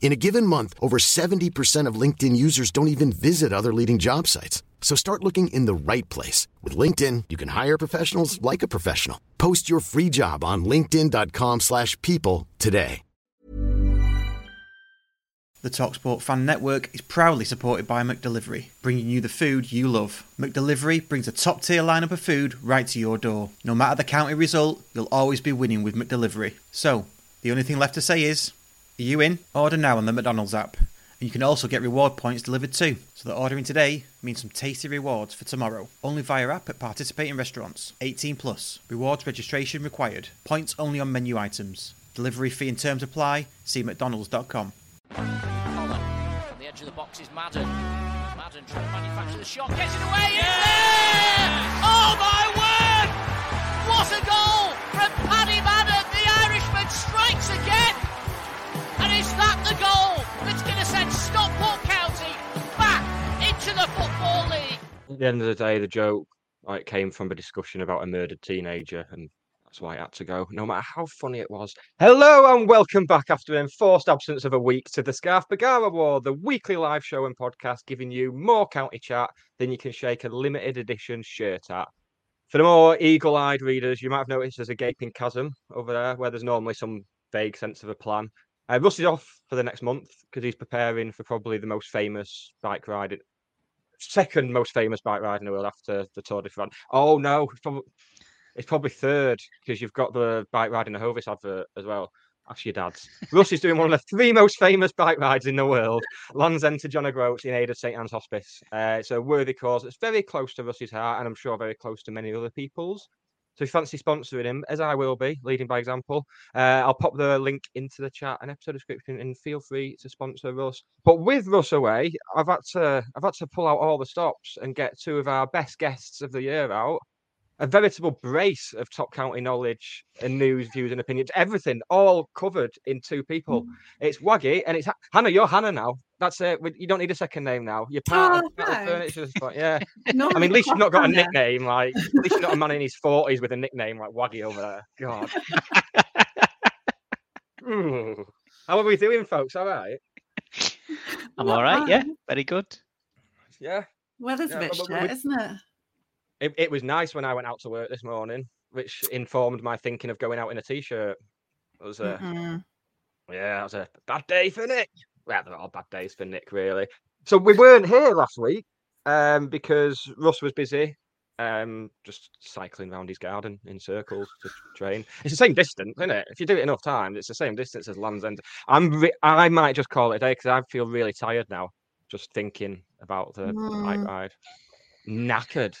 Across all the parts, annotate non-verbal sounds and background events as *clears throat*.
In a given month, over 70% of LinkedIn users don't even visit other leading job sites. So start looking in the right place. With LinkedIn, you can hire professionals like a professional. Post your free job on linkedin.com slash people today. The TalkSport Fan Network is proudly supported by McDelivery, bringing you the food you love. McDelivery brings a top-tier lineup of food right to your door. No matter the county result, you'll always be winning with McDelivery. So, the only thing left to say is... Are you in? Order now on the McDonald's app. And you can also get reward points delivered too. So that ordering today means some tasty rewards for tomorrow. Only via app at participating restaurants. 18 plus. Rewards registration required. Points only on menu items. Delivery fee and terms apply. See mcdonalds.com. Collar. On the edge of the box is Madden. Madden trying to manufacture the shot. Gets it away. It's there! Oh my word! What a goal from Paddy Madden. The Irishman strikes again. Is that the goal that's going to send Stockport County back into the Football League? At the end of the day, the joke like came from a discussion about a murdered teenager, and that's why I had to go, no matter how funny it was. Hello and welcome back after an enforced absence of a week to the Scarf Bergara Wore, the weekly live show and podcast giving you more county chat than you can shake a limited edition shirt at. For the more eagle-eyed readers, you might have noticed there's a gaping chasm over there where there's normally some vague sense of a plan. Uh, Russ is off for the next month because he's preparing for probably the most famous bike ride, second most famous bike ride in the world after the Tour de France. Oh no, it's probably, it's probably third because you've got the bike ride in the Hovis advert as well. Ask your dads. Russ is doing one of the three most famous bike rides in the world. Land's End to John O'Groats in aid of St Ann's Hospice. Uh, it's a worthy cause. It's very close to Russ's heart, and I'm sure very close to many other people's. So if you fancy sponsoring him, as I will be, leading by example, uh, I'll pop the link into the chat and episode description, and feel free to sponsor Russ. But with Russ away, I've had to I've had to pull out all the stops and get two of our best guests of the year out. A veritable brace of top county knowledge and news, views, and opinions. Everything all covered in two people. Mm. It's Waggie and it's Ha- Hannah. You're Hannah now. That's it. We- You don't need a second name now. You're oh, part, Oh, of, part the thanks. furniture spot. Yeah. *laughs* No, I mean, at least you've not got a nickname like *laughs* at least you're not a man in his forties with a nickname like Waggie over there. God. *laughs* Ooh. How are we doing, folks? All right. I'm Not all right. Yeah, um very good. Yeah. Weather's Yeah, a bit but- but shit, we- isn't it? It, it was nice when I went out to work this morning, which informed my thinking of going out in a t-shirt. It was a Mm-mm. yeah, it was a bad day for Nick. Well, they're all bad days for Nick, really. So we weren't here last week um, because Russ was busy um, just cycling around his garden in circles to train. It's the same distance, isn't it? If you do it enough times, it's the same distance as Land's End. I'm re- I might just call it a day because I feel really tired now just thinking about the bike Mm. ride. Knackered,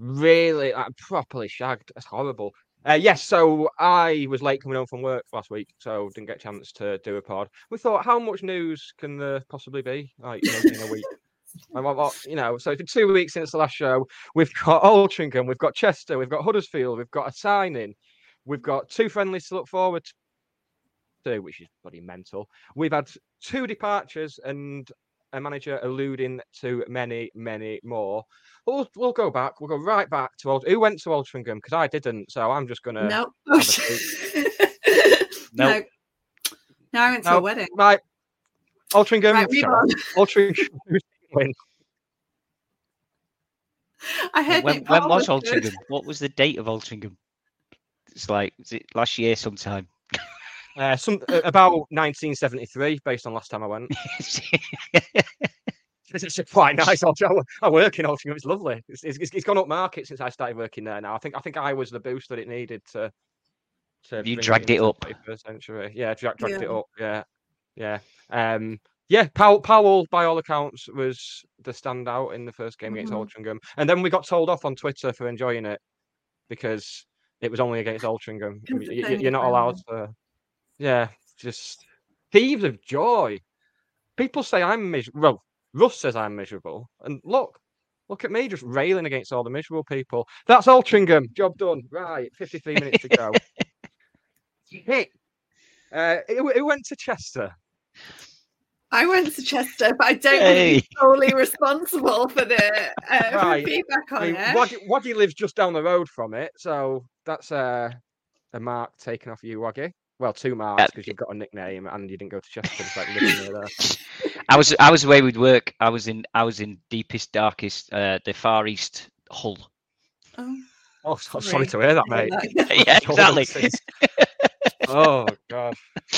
really, like, properly shagged. That's horrible. Uh, yes, so I was late coming home from work last week, so didn't get a chance to do a pod. We thought, how much news can there possibly be? Like, you know, in a week. You know, so for two weeks since the last show, we've got *laughs* Altrincham, we've got Chester, we've got Huddersfield, we've got a signing, we've got two friendlies to look forward to, which is bloody mental. We've had two departures and a manager alluding to many, many more. We'll, we'll go back. We'll go right back to old. Who went to Altrincham? Because I didn't, so I'm just gonna. no. have no. *laughs* No, I went to No, a wedding. Right, Altrincham. Right, move shut on. up. Altrincham. win? I heard When, when was good. Altrincham? What was the date of Altrincham? It's like is it last year sometime? Uh, some uh, about 1973, based on last time I went. *laughs* It's actually quite nice. I'll, I work in Altrincham. It's lovely. It's, it's, it's gone up market since I started working there. Now I think I think I was the boost that it needed to. to Have you dragged it into the up? 21st century. Yeah, drag, dragged it Yeah. up. Yeah, yeah, um, yeah. Powell, Powell, by all accounts, was the standout in the first game against Mhm. Altrincham, and then we got told off on Twitter for enjoying it because it was only against Altrincham. Because Y- it's y- only You're not allowed to. Yeah, just heaves of joy. People say I'm miserable. Well, Russ says I'm miserable, and look, look at me just railing against all the miserable people. That's Altrincham. Job done. Right, 53 minutes to go. *laughs* Hit. Uh, who, who went to Chester? I went to Chester, but I don't want to be solely responsible for the uh, Right. feedback I on mean, it. Waggie, Waggie lives just down the road from it, so that's uh, a mark taken off you, Waggie. Well, two marks because you've got a nickname and you didn't go to Chester. It's like *laughs* living near there. I was I was away with work. I was in I was in deepest, darkest, uh, the far east Hull. Oh, Oh, Sorry. sorry to hear that, mate. *laughs* yeah, *laughs* exactly. Oh god,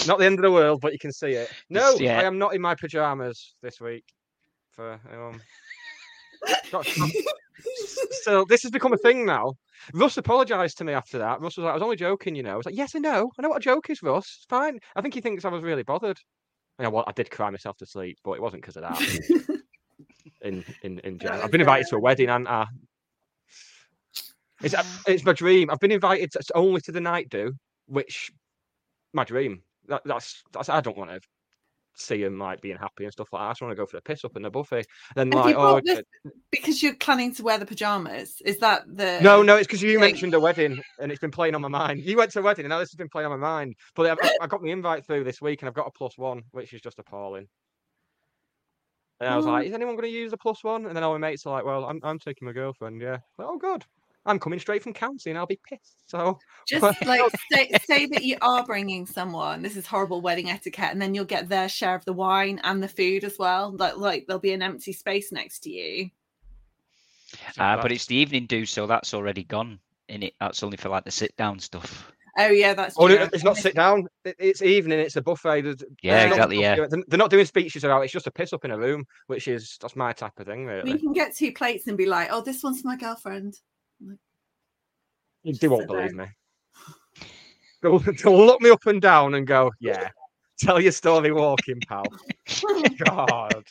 not the end of the world, but you can see it. No, yeah. I am not in my pajamas this week. For um, got- so this has become a thing now. Russ apologised to me after that. Russ was like, "I was only joking, you know." I was like, "Yes, I know. I know what a joke is, Russ. It's fine." I think he thinks I was really bothered. Yeah, well, I did cry myself to sleep, but it wasn't because of that. *laughs* in in in general, I've been invited to a wedding, and I. It's uh, it's my dream. I've been invited to, only to the night do, which my dream. That, that's that's I don't want to see him like being happy and stuff like that. I just want to go for the piss up in the buffet. Then Have like, oh this because you're planning to wear the pajamas? Is that the no, no, it's because you mentioned a wedding and it's been playing on my mind. You went to a wedding and now this has been playing on my mind. But I, I got the invite through this week and I've got a plus one, which is just appalling. And I was like, Oh. is anyone going to use the plus one? And then all my mates are like, well, I'm, I'm taking my girlfriend. Yeah. Like, oh, good. I'm coming straight from county and I'll be pissed. So *laughs* Just like say, say that you are bringing someone. This is horrible wedding etiquette, and then you'll get their share of the wine and the food as well. Like, like there'll be an empty space next to you. Uh, but it's the evening do, so that's already gone. In it, that's only for like the sit down stuff. Oh yeah, that's Oh, true. no, it's not sit down. It's evening. It's a buffet. there's- Yeah, there's exactly, stuff yeah. They're- They're not doing speeches about. It's just a piss up in a room, which is that's my type of thing, You really. can get two plates and be like, "Oh, this one's for my girlfriend." You they won't believe there. me. They'll, *laughs* they'll look me up and down and go, "Yeah, tell your story walking, pal." *laughs* God,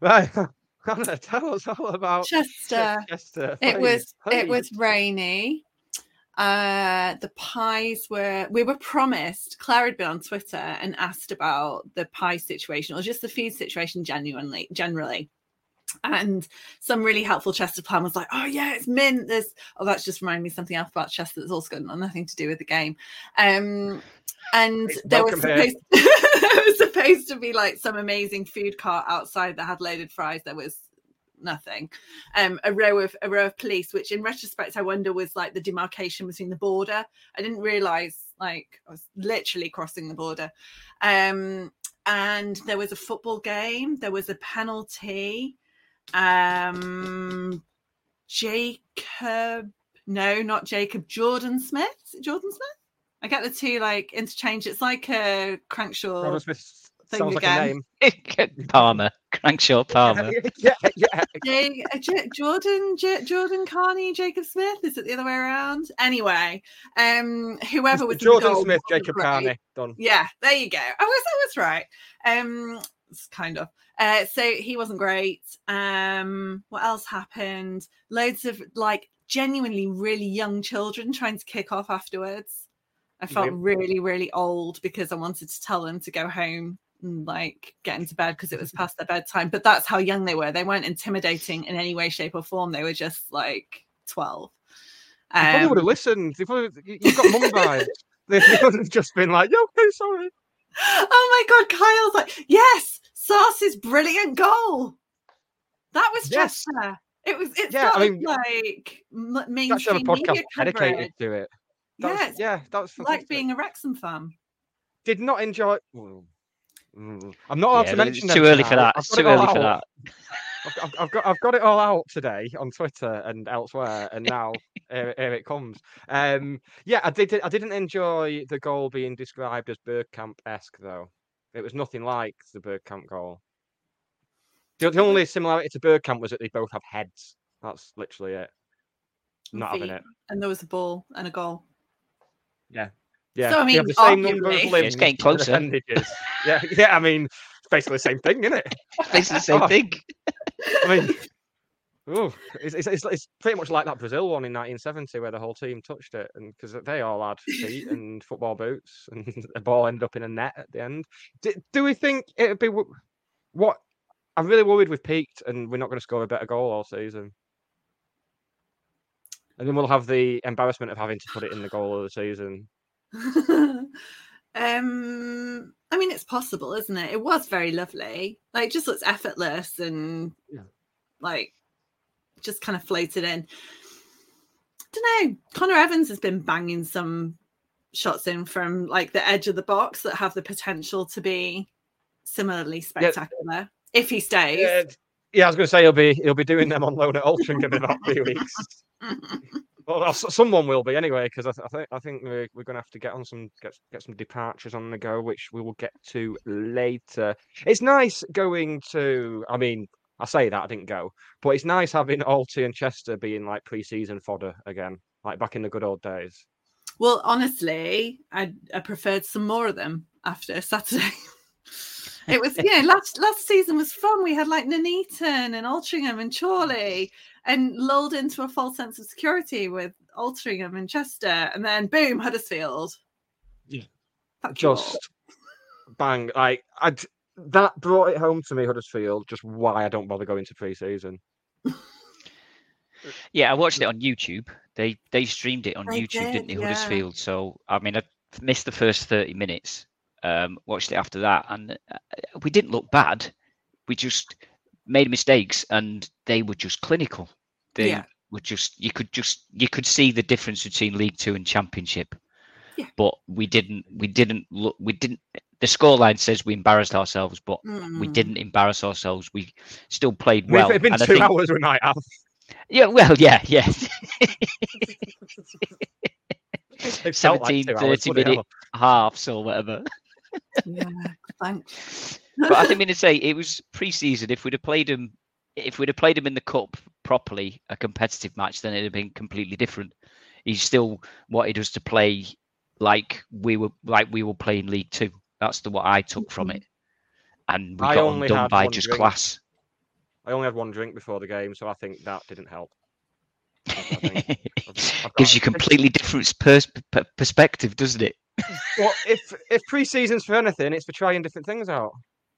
right. *laughs* Hannah, tell us all about Chester. Chester. It please, was it was rainy. Uh the pies were we were promised Claire had been on Twitter and asked about the pie situation or just the food situation genuinely generally. And some really helpful Chester plan was like, oh yeah, it's mint. There's oh, that's just reminding me of something else about Chester that's also got nothing to do with the game. Um and Hey, there was supposed *laughs* there was supposed to be like some amazing food cart outside that had loaded fries. There was nothing. Um, a row of a row of police, which in retrospect I wonder was like the demarcation between the border. I didn't realize like I was literally crossing the border. Um, and there was a football game. There was a penalty. Um, Jacob, no, not Jacob. Jordan Smith. Is it Jordan Smith. I get the two like interchange. It's like a Crankshaw. Robert Smith thing sounds like again. a name. *laughs* Palmer, Crankshaw Palmer. *laughs* yeah, yeah. J- uh, J- Jordan J- Jordan Carney Jacob Smith is it the other way around anyway um whoever was Jordan goal Smith, Jacob great. Carney, done. yeah there you go I was I was right um it's kind of uh so he wasn't great um what else happened loads of like genuinely really young children trying to kick off afterwards I felt Yep. really really old because I wanted to tell them to go home and like get into bed because it was past their bedtime. But that's how young they were. They weren't intimidating in any way, shape, or form. They were just like 12. They probably would have Um, listened. They probably, you- you've got mum vibes. *laughs* They, they would have just been like, "Yeah, okay, sorry." Oh my god, Kyle's like, yes, Sars's brilliant goal. That was Yes. Chester. It was it Yeah, I felt mean, like m- That's mainstream a podcast media dedicated to it. That was- yeah, that was like being a Wrexham fan. Did not enjoy. Mm, mm. I'm not allowed Yeah, to but mention it's too early for that. I've It's got too it all early for that. I've, I've, I've got I've got it all out today on Twitter and elsewhere, and now here, here it comes. Um, yeah, I did. I didn't enjoy the goal being described as Bergkamp esque though. It was nothing like the Bergkamp goal. The, the only similarity to Bergkamp was that they both have heads. That's literally it. and Not having it. And there was a ball and a goal. Yeah, Yeah. So, I they mean, have the same number of arguably- limbs. it's getting closer. yeah, yeah. I mean, basically the same thing, isn't it? It's the same *laughs* Oh. thing. I mean, *laughs* ooh, it's, it's, it's, it's pretty much like that Brazil one in 1970 where the whole team touched it, and because they all had feet *laughs* and football boots, *laughs* and the ball ended up in a net at the end. Do, do we think it'd be what I'm really worried we've peaked and we're not going to score a better goal all season. And then we'll have the embarrassment of having to put it in the goal of the season. Um, I mean, it's possible, isn't it? It was very lovely. Like, just looks effortless and Yeah. like just kind of floated in. I don't know. Connor Evans has been banging some shots in from like the edge of the box that have the potential to be similarly spectacular if he stays. Yeah, yeah, I was going to say he'll be he'll be doing them on loan at Altrincham in about three weeks. *laughs* Well, someone will be anyway, because I, th- I think I think we're, we're going to have to get on some get get some departures on the go, which we will get to later. It's nice going to. I mean, I say that I didn't go, but it's nice having Alty and Chester being like pre-season fodder again, like back in the good old days. Well, honestly, I I preferred some more of them after Saturday. *laughs* it was yeah, last last season was fun. We had like Nuneaton and Altrincham and Chorley and lulled into a false sense of security with Altrincham and Chester, and then boom, Huddersfield. Yeah. Fuck you all. Just bang! Like I that brought it home to me, Huddersfield. Just why I don't bother going to pre-season. *laughs* Yeah, I watched it on YouTube. They they streamed it on They YouTube, did, didn't they, yeah. Huddersfield? So I mean, I missed the first thirty minutes. Um, watched it after that, and uh, we didn't look bad. We just made mistakes, and they were just clinical. They Yeah. were just you could just you could see the difference between League Two and Championship. Yeah. But we didn't we didn't look we didn't the scoreline says we embarrassed ourselves, but we Mm. didn't embarrass ourselves. We still played well. if it had been and I two think- hours, we might have. yeah, well, yeah, yeah. *laughs* 17, like 30 minute halves or whatever. yeah, thanks. *laughs* But I think I'm going to say it was pre-season. If we'd have played him, if we'd have played them in the cup properly, a competitive match, then it'd have been completely different. He still wanted us to play like we were like we were playing League Two. That's the what I took from mm-hmm. it, and we I got only undone by just drink. class. I only had one drink before the game, so I think that didn't help. *laughs* I've- I've Gives you completely different pers- perspective, doesn't it? Well, if if pre-season's for anything, it's for trying different things out.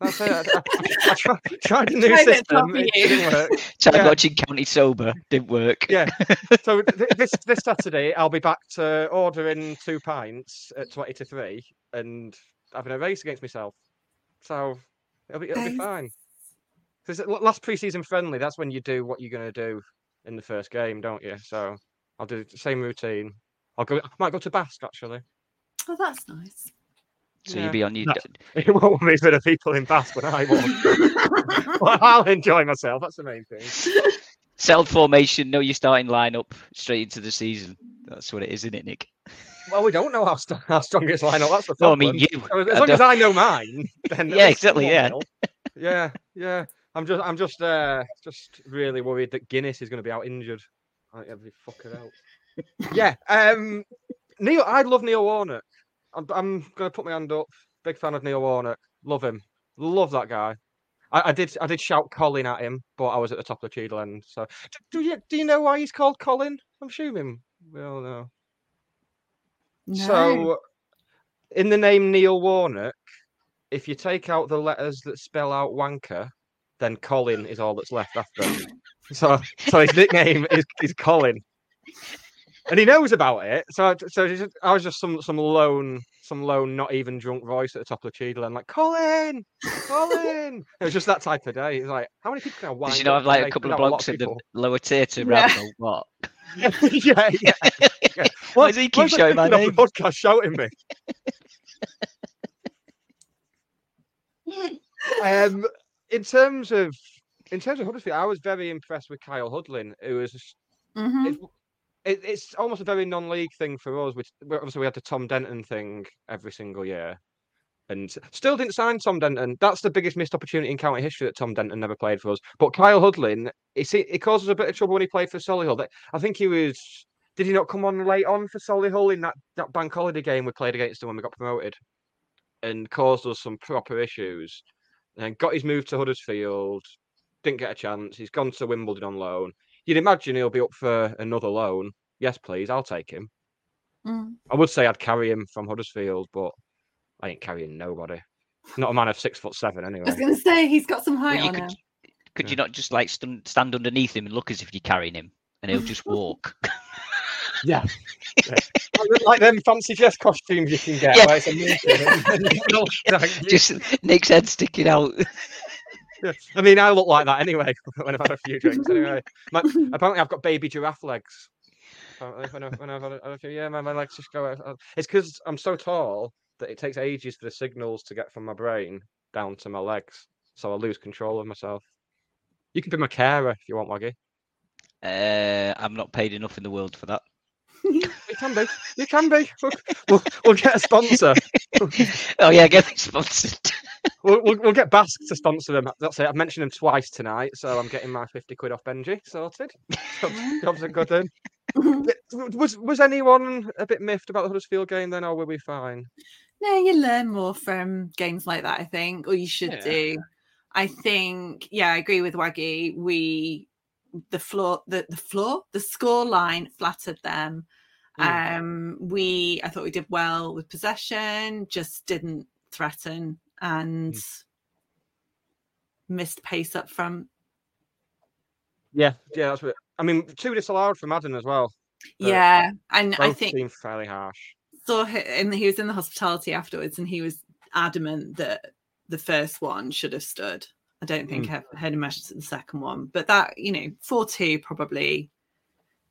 That's it. I, I, I tried, tried a new Tried system. not for It you. didn't work. *laughs* Tried Yeah. watching County Sober, didn't work. Yeah. *laughs* So th- this this Saturday, I'll be back to ordering two pints at twenty to three and having a race against myself. So it'll be it'll be fine. Because last pre-season friendly, that's when you do what you're going to do in the first game, don't you? So I'll do the same routine. I'll go. I might go to Basque actually. Oh, that's nice. So Yeah. you'll be on your. *laughs* It won't be for the people in Bath when I won't. *laughs* well, I'll enjoy myself. That's the main thing. Settled formation, know your starting lineup straight into the season. That's what it is, isn't it, Nick? Well, we don't know how, st- how strong his lineup. That's the Well, I mean, you. So as I long as don't- I know mine, then *laughs* Yeah, exactly, yeah. will. yeah, yeah. I'm just, I'm just, uh, just really worried that Guinness is going to be out injured. Like every fucker out. yeah. Um, Neil, I'd love Neil Warnock. I'm, I'm going to put my hand up. Big fan of Neil Warnock. Love him. Love that guy. I, I did, I did shout Colin at him, but I was at the top of the Cheadle end. So, do, do you, do you know why he's called Colin? I'm assuming we all know. No. So, in the name Neil Warnock, if you take out the letters that spell out wanker, then Colin is all that's left after. so, so his nickname is, is Colin, and he knows about it. So, I- so it's just- I was just some some lone, some lone, not even drunk voice at the top of the Cheadle, and like Colin, Colin. it was just that type of day. It's like, how many people can I wind Did you know up have like a couple of have lot blokes in the lower tier to Yeah. ramble? What? *laughs* yeah, yeah, yeah. *laughs* Why does he keep why is that shouting my kid on the name? podcast shouting me? um, in terms of in terms of Huddersfield, I was very impressed with Kyle Hudlin, who was just- Mhm. it, it, it's almost a very non-league thing for us. Which obviously we had the Tom Denton thing every single year, and still didn't sign Tom Denton. That's the biggest missed opportunity in county history that Tom Denton never played for us. But Kyle Hudlin, it, it caused us a bit of trouble when he played for Solihull. I think he was. Did he not come on late on for Solihull in that, that bank holiday game we played against them when we got promoted, and caused us some proper issues. And got his move to Huddersfield, didn't get a chance. He's gone to Wimbledon on loan. You'd imagine he'll be up for another loan. Yes, please, I'll take him. Mm. I would say I'd carry him from Huddersfield, but I ain't carrying nobody. Not a man of six foot seven, anyway. I was going to say he's got some height you on could, him. could Yeah. you not just like stand, stand underneath him and look as if you're carrying him, and he'll just *laughs* walk? *laughs* Yeah. *laughs* Yeah. like them fancy dress costumes you can get. Yeah. Where it's a meeting. Just Nick's head sticking out. Yeah. I mean, I look like that anyway *laughs* when I've had a few drinks. *laughs* Anyway, my, *laughs* apparently I've got baby giraffe legs. Apparently, when, I, when I've had a, had a few, yeah, my, my legs just go. out- out- It's because I'm so tall that it takes ages for the signals to get from my brain down to my legs, so I lose control of myself. You can be my carer if you want, Waggie. Uh, I'm not paid enough in the world for that. You can be. You can be. We'll, we'll, we'll get a sponsor. oh yeah, get me sponsored. We'll, we'll, we'll get Basque to sponsor them. That's it. I've mentioned them twice tonight, so I'm getting my 50 quid off Benji sorted. *laughs* Jobs, jobs are good. But *laughs* Was was anyone a bit miffed about the Huddersfield game then, or were we fine? No, you learn more from games like that, I think, or you should Yeah. do. I think, yeah, I agree with Waggie. We the floor, the the floor, the score line flattered them. Mm. Um, we I thought we did well with possession, just didn't threaten and missed pace up front. Yeah, yeah, that's what. I mean, two disallowed for Madden as well. Yeah, and I think seem fairly harsh. saw him and he was in the hospitality afterwards and he was adamant that the first one should have stood i don't think Mm. i heard him mention the second one but that you know 4-2 probably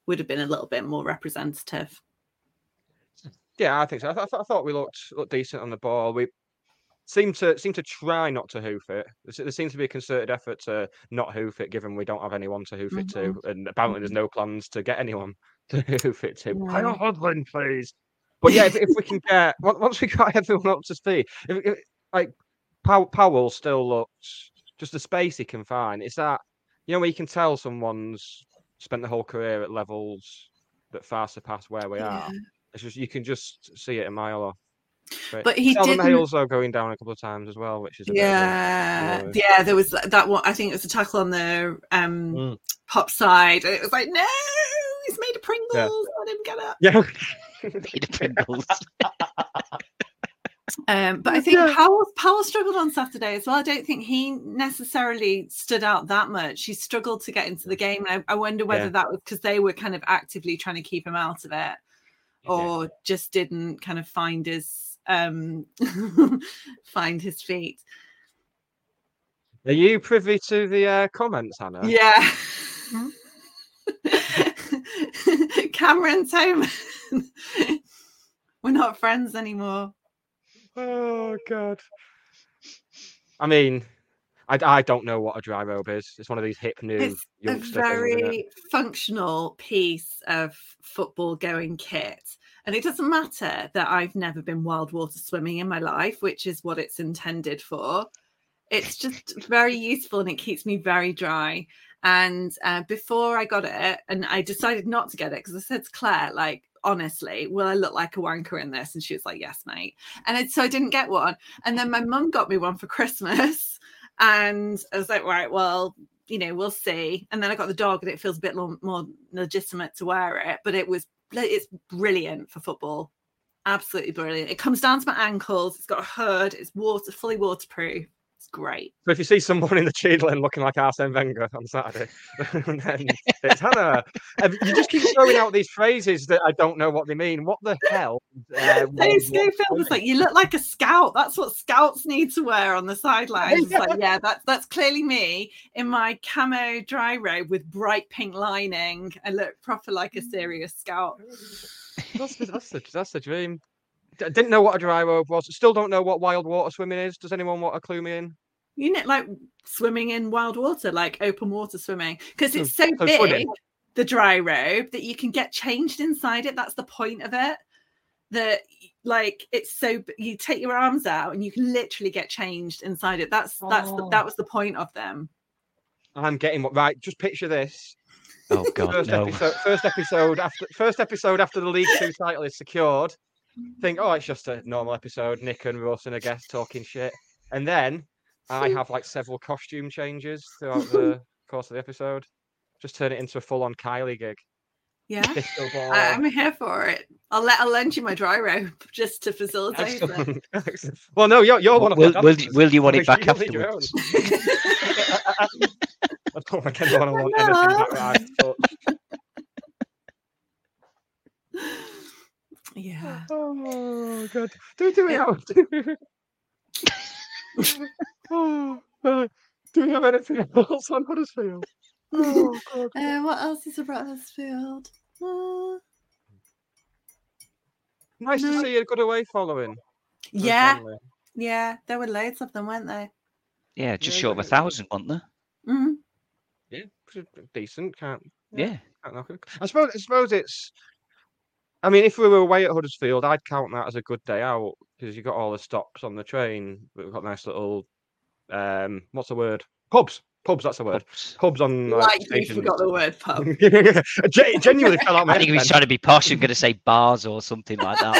would have been a little bit more representative Yeah, I think so. I, I, th- I thought we looked looked decent on the ball. We seemed to seem to try not to hoof it. There, seems to be a concerted effort to not hoof it, given we don't have anyone to hoof it to, mm-hmm. and apparently there's mm-hmm. no plans to get anyone *laughs* to hoof it to. Kyle No. Hudlin, please. But yeah, if, if we can get *laughs* once we got everyone up to speed, if, if, like Pow- Powell still looks just the space he can find. It's that you know where you can tell someone's spent the whole career at levels that far surpass where we are. It's just you can just see it a mile off. But he Selden didn't- Hales though going down a couple of times as well, which is a bit of a- yeah yeah there was that- that one i think it was a tackle on the um Mm. pop side and it was like no he's made of pringles let him get up yeah. *laughs* Made of Pringles. *laughs* Um, but I think Yeah. Powell, Powell struggled on Saturday as well. I don't think he necessarily stood out that much. He struggled to get into the game. And I, I wonder whether Yeah. that was because they were kind of actively trying to keep him out of it or just didn't kind of find his um *laughs* find his feet. Are you privy to the uh, comments, Hannah? Yeah. *laughs* Cameron Toman. *laughs* We're not friends anymore. Oh god. I mean, I, I don't know what a dry robe is. It's one of these hip new it's a youngster things. it? very functional piece of football going kit. And it doesn't matter that I've never been wild water swimming in my life, which is what it's intended for. It's just very useful and it keeps me very dry. And uh, before I got it, and I decided not to get it because I said to Claire, like, honestly, will I look like a wanker in this? And she was like, yes, mate. And I, so I didn't get one. And then my mum got me one for Christmas. *laughs* And I was like, right, well, you know, we'll see. And then I got the dog, and it feels a bit more legitimate to wear it. But it was, it's brilliant for football. Absolutely brilliant. It comes down to my ankles. It's got a hood. It's water, fully waterproof. It's great. So if you see someone in the Cheadle End looking like Arsene Wenger on Saturday, *laughs* then it's Hannah. You just keep throwing out these phrases that I don't know what they mean. What the hell? Uh, *laughs* what- was like, "You look like a scout. That's what scouts need to wear on the sidelines." It's like, yeah, that's that's clearly me in my camo dry robe with bright pink lining. I look proper like a serious scout. that's, the, that's, the, that's the dream. D- didn't know what a dry robe was. Still don't know what wild water swimming is. Does anyone want to clue me in? You know, like swimming in wild water, like open water swimming, because it's so so big, swimming. the dry robe, that you can get changed inside it. That's the point of it. That like it's so you take your arms out and you can literally get changed inside it. That's that's the, Oh. that was the point of them. I'm getting what right. Just picture this. Oh God, First no. episode. First episode after. First episode after the League Two *laughs* title is secured. Think, oh, it's just a normal episode. Nick and Russ and a guest talking shit, and then I have like several costume changes throughout the *laughs* course of the episode. Just turn it into a full-on Kylie gig. Yeah, *laughs* I, I'm here for it. I'll let I'll lend you my dry robe *laughs* just to facilitate it. Excellent. Excellent. Well, no, you're, you're one of Will- my will- dancers, will you want it back you'll need your own. I don't think anyone will want anything back that I've touched. Yeah. *laughs* Oh, God. Do we do it out? oh, uh, do we have anything else on Huddersfield? Oh, God. *laughs* Uh, what else is about Huddersfield? Uh, Nice to see a good away following. yeah, family. yeah. There were loads of them, weren't there? Yeah, just Yeah, short of a exactly. thousand, weren't there? Mm. Yeah, decent. Can't Yeah. Can't. I suppose. I suppose it's. I mean, if we were away at Huddersfield, I'd count that as a good day out because you got all the stops on the train. We've got nice little. Um, what's the word? Pubs. Pubs. That's the word. Pubs. Pubs on like, Like you forgot the word pub. *laughs* Gen- genuinely fell out my I think he was then. trying to be posh and going to say bars or something like that.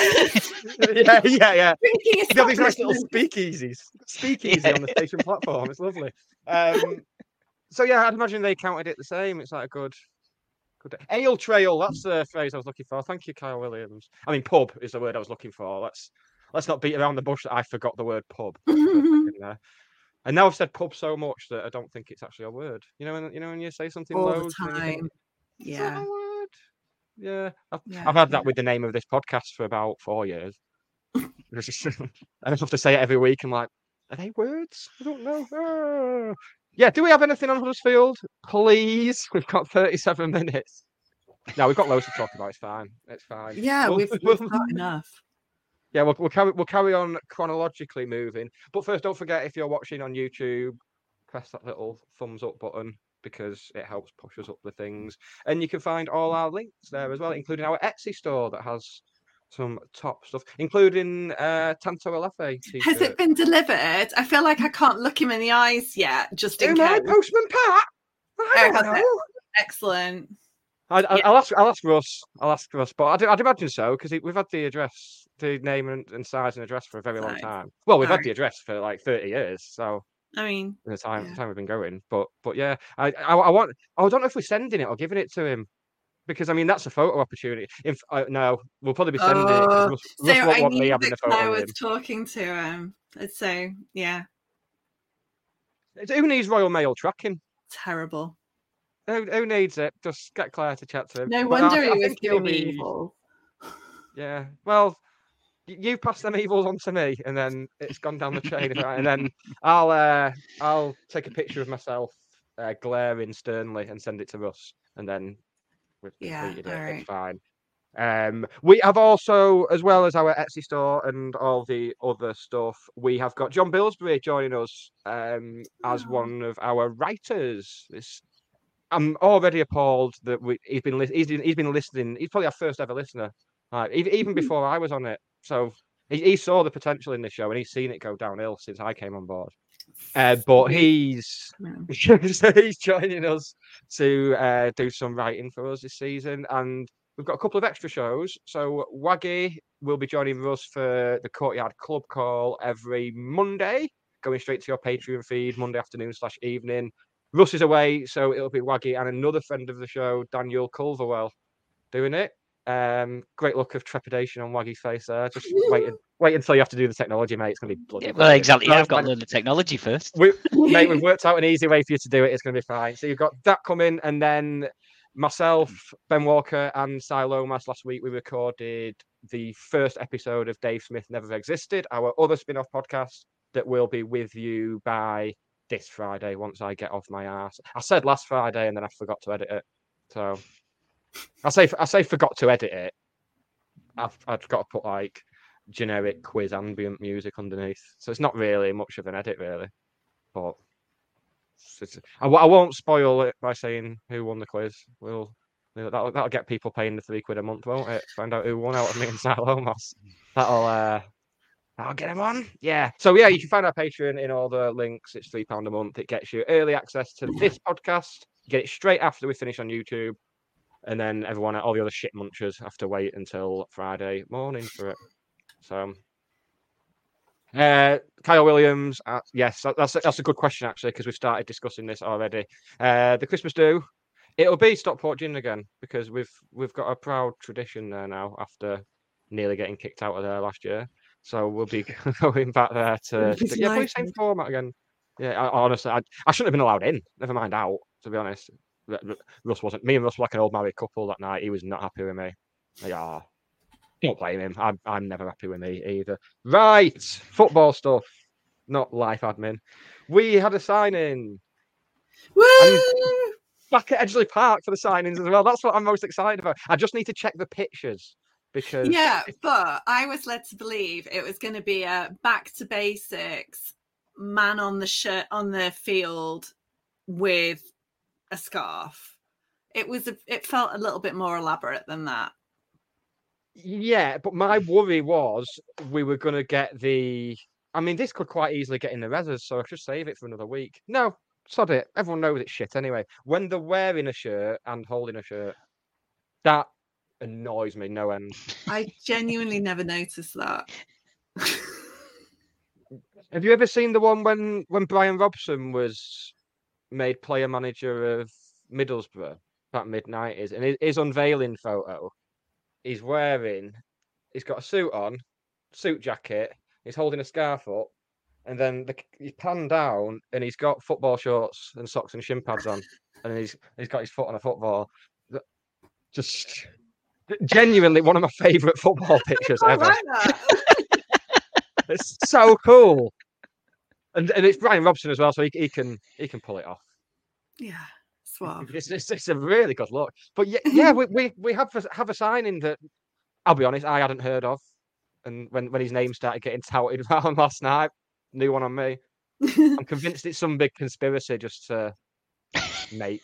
*laughs* yeah, yeah, yeah. *laughs* Drinking You got these nice little speakeasies, speakeasy on the station platform. It's lovely. Um, so yeah, I'd imagine they counted it the same. It's like a good, good ale trail. That's the phrase I was looking for. Thank you, Kyle Williams. I mean, pub is the word I was looking for. Let's let's not beat around the bush that I forgot the word pub. for a second there. And now I've said pub so much that I don't think it's actually a word. You know, when you know when you say something All the loads think, time. "Is that Yeah. a word? Yeah, I've, Yeah, I've had that yeah. with the name of this podcast for about four years. *laughs* I just have to say it every week. I'm like, are they words? I don't know. Ah. Ah. Yeah, do we have anything on Huddersfield? Please. *laughs* We've got 37 minutes. No, we've got loads to talk about. It's fine. It's fine. Yeah, We'll- we've, we'll- *laughs* we've got enough. yeah, we'll, we'll carry we'll carry on chronologically moving. But first, don't forget if you're watching on YouTube, press that little thumbs up button because it helps push us up the things. And you can find all our links there as well, including our Etsy store that has some top stuff, including uh, Tanto Olaofe. Has it been delivered? I feel like I can't look him in the eyes yet, just in case. Postman Pat? I don't it? know. Excellent. I, I, Yeah. I'll ask. I'll ask Russ. I'll ask Russ, but I'd, I'd imagine so because we've had the address, the name and, and size and address for a very long time. Well, we've had Right. the address for like thirty years, so I mean, the time Yeah. time we've been going. But but yeah, I, I I want. I don't know if we're sending it or giving it to him because I mean that's a photo opportunity. If uh, no, we'll probably be sending it. Oh, Russ, so Russ I want me having a photo with was talking to him. So yeah, It's- Who needs Royal Mail tracking? terrible. Who, who needs it? Just get Claire to chat to him. No But wonder I he was doing be- evil. Yeah. Well, you pass them evils on to me, and then it's gone down the chain, right? and then *laughs* I'll uh, I'll take a picture of myself uh, glaring sternly and send it to Russ, and then we've Yeah, completed it. alright. It's fine. Um, we have also, as well as our Etsy store and all the other stuff, we have got John Billsbury joining us um, as Oh. one of our writers. This I'm already appalled that we, he's been lis- he's been listening. He's probably our first ever listener, like, even, even before I was on it. So he, he saw the potential in this show and he's seen it go downhill since I came on board. Uh, but he's *laughs* he's joining us to uh, do some writing for us this season, and we've got a couple of extra shows. So Waggie will be joining us for the Courtyard Club Call every Monday, going straight to your Patreon feed Monday afternoon slash evening. Russ is away, so it'll be Waggie and another friend of the show, Daniel Culverwell, doing it. Um, great look of trepidation on Waggie's face there. Just *laughs* wait, wait until you have to do the technology, mate. It's going to be bloody. Yeah, well, exactly. No, I've got to learn the technology first. we, mate, we've *laughs* worked out an easy way for you to do it. It's going to be fine. So you've got that coming, and then myself, Ben Walker, and Si Lomas. Last week we recorded the first episode of Dave Smith Never Existed, our other spin-off podcast that will be with you by this Friday once I get off my ass. I said last Friday, and then I forgot to edit it. So I say I say forgot to edit it. I've I've got to put like generic quiz ambient music underneath, so it's not really much of an edit, really. But it's- I, I won't spoil it by saying who won the quiz. We'll that'll, that'll get people paying the three quid a month, won't it? Find out who won out of me and Si Lomas. That'll uh, that'll get him on. Yeah. So yeah, you can find our Patreon in all the links. It's three pound a month. It gets you early access to this podcast. You get it straight after we finish on YouTube, and then everyone, all the other shit munchers, have to wait until Friday morning for it. So. Uh, Kyle Williams. Uh, yes, that, that's a- that's a good question actually because we've started discussing this already. Uh, the Christmas do It'll be Stockport Gin again because we've we've got a proud tradition there now after nearly getting kicked out of there last year. So we'll be *laughs* going back there to, to yeah, play same format again. Yeah, I, honestly, I, I shouldn't have been allowed in. Never mind out. To be honest, Russ wasn't. Me and Russ were like an old married couple that night. He was not happy with me. Yeah, don't blame him. I'm I'm never happy with me either. Right, football stuff, not life admin. We had a signing Woo! back at Edgeley Park for the signings as well. That's what I'm most excited about. I just need to check the pictures because Yeah, but I was led to believe it was going to be a back to basics man on the shirt on the field with a scarf. It was a, it felt a little bit more elaborate than that. Yeah, but my worry was we were going to get the. I mean, this could quite easily get in the reses, so I should save it for another week. No, sod it. Everyone knows it's shit anyway. When they're wearing a shirt and holding a shirt, that annoys me no end. I genuinely never noticed that. *laughs* Have you ever seen the one when when Brian Robson was made player manager of Middlesbrough back mid nineties, and his, his unveiling photo, he's wearing, he's got a suit on, suit jacket, he's holding a scarf up, and then the, he's panned down and he's got football shorts and socks and shin pads on, and he's he's got his foot on a football. Just *laughs* genuinely one of my favourite football *laughs* pictures ever. like. *laughs* It's so cool. And, and it's Brian Robson as well, so he, he can he can pull it off. yeah, suave. It's, it's, it's a really good look. But yeah, *laughs* yeah, we, we, we have a, have a signing that I'll be honest, I hadn't heard of. And when, when his name started getting *laughs* touted *laughs* around last night, new one on me. I'm convinced it's some big conspiracy just to make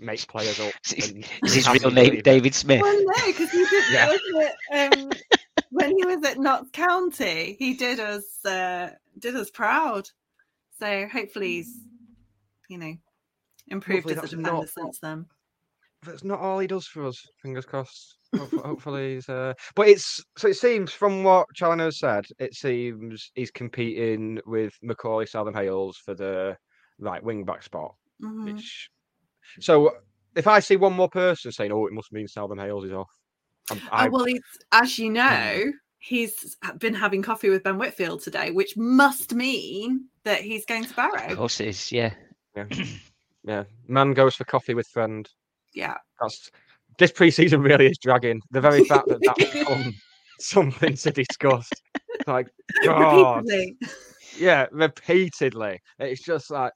make players up. Is and is his real name believe it. David Smith? Well, no, because he did Yeah. it, um, when he was at Notts County. He did us uh, did us proud. So hopefully he's, you know, improved Hopefully as a defender not- since then. That's not all he does for us. Fingers crossed. Hope- Hopefully, he's. Uh... But it's so it seems from what Challinor said, it seems he's competing with Macauley Southam-Hales for the right wing back spot. Mhm. Which, so if I see one more person saying, "Oh, it must mean Southern Hales is off," I'm, Oh, well, it's, as you know, he's been having coffee with Ben Whitfield today, which must mean that he's going to Of Barrow. course it is. Yeah. yeah, *clears throat* yeah, man goes for coffee with friend. Yeah. That's this preseason really is dragging. The very fact that that's become *laughs* something to discuss. Like, God. Repeatedly. yeah, repeatedly. It's just like,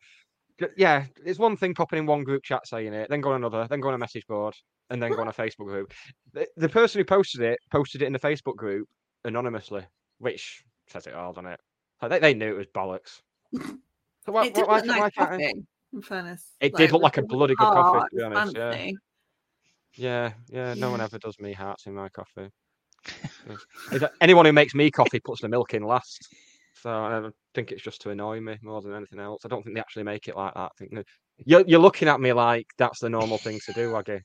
yeah, it's one thing popping in one group chat saying it, then go on another, then go on a message board, and then go on a Facebook group. The, the person who posted it posted it in the Facebook group anonymously, which says it all, doesn't it? Like, they, they knew it was bollocks. *laughs* So why, it did why, look why, nice why coffee, in fairness. It did look like a bloody good coffee, to be honest, yeah. fancy. Yeah, yeah, no one ever does me hearts in my coffee. *laughs* Yes. Is that- Anyone who makes me coffee puts the milk in last. So I think it's just to annoy me more than anything else. I don't think they actually make it like that. I think you're, you're looking at me like that's the normal thing to do, Aggie.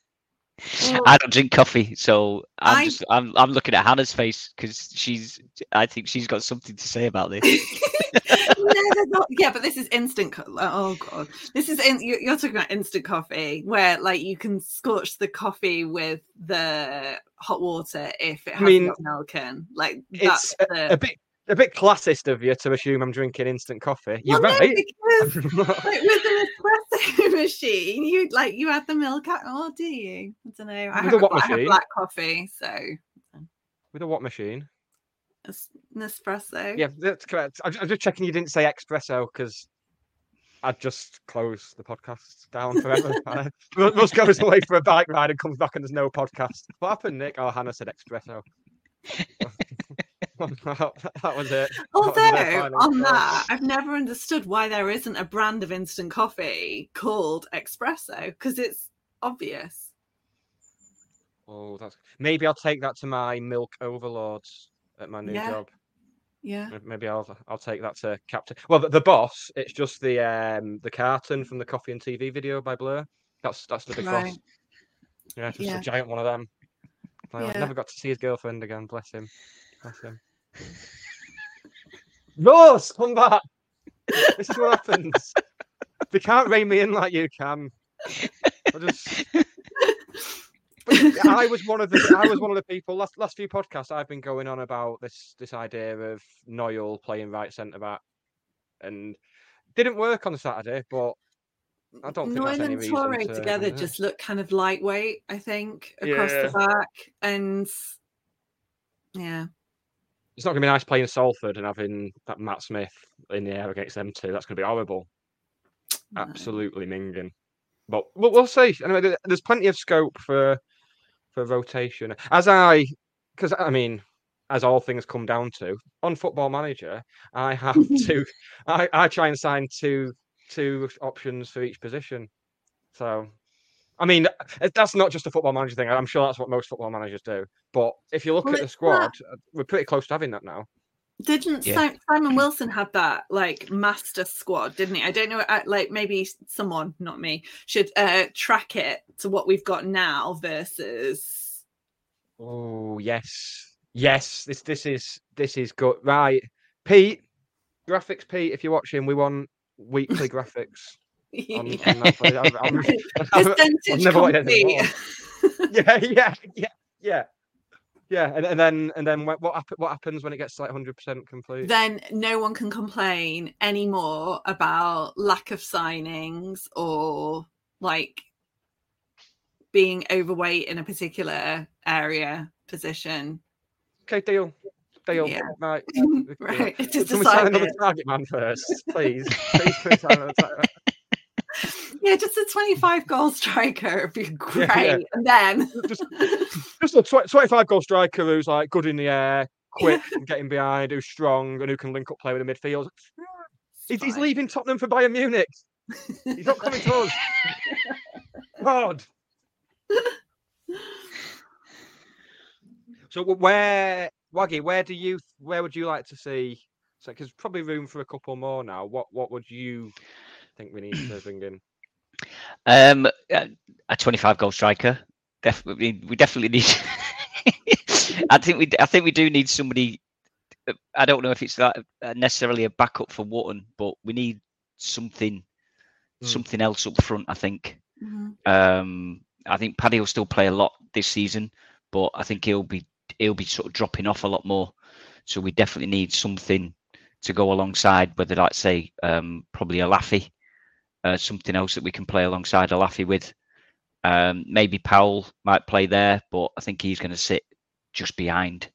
Well, I don't drink coffee, so I'm I- just I'm I'm looking at Hannah's face because she's I think she's got something to say about this. *laughs* no, not. Yeah, but this is instant. Co- oh god, this is in, you're, you're talking about instant coffee, where like you can scorch the coffee with the hot water if it has mean, milk in. Like that's It's a, the. a bit a bit classist of you to assume I'm drinking instant coffee. You're Well, no, right. because *laughs* like, with an espresso *laughs* machine, you like you add the milk out. Oh, do you? I don't know. I With have, a what I have black coffee, so With a what machine? es- Nespresso. Yeah, that's correct. I'm, I'm just checking you didn't say espresso because I'd just close the podcast down forever. Russ goes away for a bike ride and comes back and there's no podcast. What happened, Nick? Oh, Hannah said espresso. *laughs* *laughs* that was it. That was Although on that, I've never understood why there isn't a brand of instant coffee called espresso because it's obvious. Oh, that's maybe I'll take that to my milk overlords at my new Yeah. job. Yeah. Maybe I'll I'll take that to Captain. Well, the, the boss, it's just the um the carton from the coffee and TV video by Blur. That's that's the big boss. Yeah, just Yeah. a giant one of them. I Yeah. never got to see his girlfriend again. Bless him. Bless him. Rose, come back. This is what happens. They can't rein me in like you can. I just. I was one of the I was one of the people last last few podcasts I've been going on about this this idea of Noel playing right centre back, and didn't work on Saturday. But I don't think Noel and Touray to- together yeah. *laughs* just look kind of lightweight, I think, across Yeah. the back. And yeah, It's not going to be nice playing Salford and having that Matt Smith in the air against them two. That's going to be horrible. no. Absolutely minging. But we'll, we'll see. Anyway, there's plenty of scope for for rotation. As I, because I mean, as all things come down to, on Football Manager, I have *laughs* to, I, I try and sign two two options for each position. So, I mean, uh, that's not just a Football Manager thing. I'm sure that's what most football managers do. But if you look Well, at the squad, that- uh, we're pretty close to having that now. Didn't Yeah. Simon Wilson have that like master squad, didn't he? I don't know. uh, Like maybe someone, not me, should uh track it to what we've got now versus. Oh yes, yes. This this is this is good. Right, Pete, graphics, Pete. If you're watching, we want weekly *laughs* graphics. On, on that place. I'm- I'm- *laughs* I've Percentage never wanted anything complete. more. *laughs* yeah, yeah, yeah, yeah, yeah. And, and then and then what what, happens when it gets to like 100 percent complete? then no one can complain anymore about lack of signings or like being overweight in a particular area position. Okay, deal, deal. Yeah. Right, Right, *laughs* Can we sign another target man first, please? Please, can Yeah, just a 25 goal striker would be great. Yeah, yeah. And then just, just a tw- 25 goal striker who's like good in the air, *laughs* quick, and getting behind, who's strong, and who can link up play with the midfield. He's, he's leaving Tottenham for Bayern Munich. He's not coming to us. *laughs* God. So where, Waggie, where do you, where would you like to see? So, because probably room for a couple more now. What, what would you think we need to bring in? *clears throat* Um, a a 25 goal striker. Definitely, we definitely need. *laughs* I think we, I think we do need somebody. I don't know if it's that uh, necessarily a backup for Wootton, but we need something, Mm. something else up front. I think. Mhm. Um, I think Paddy will still play a lot this season, but I think he'll be he'll be sort of dropping off a lot more. So we definitely need something to go alongside, whether that's say um, probably Olaofe, uh, something else that we can play alongside Olaofe with. Um, maybe Powell might play there, but I think he's going to sit just behind.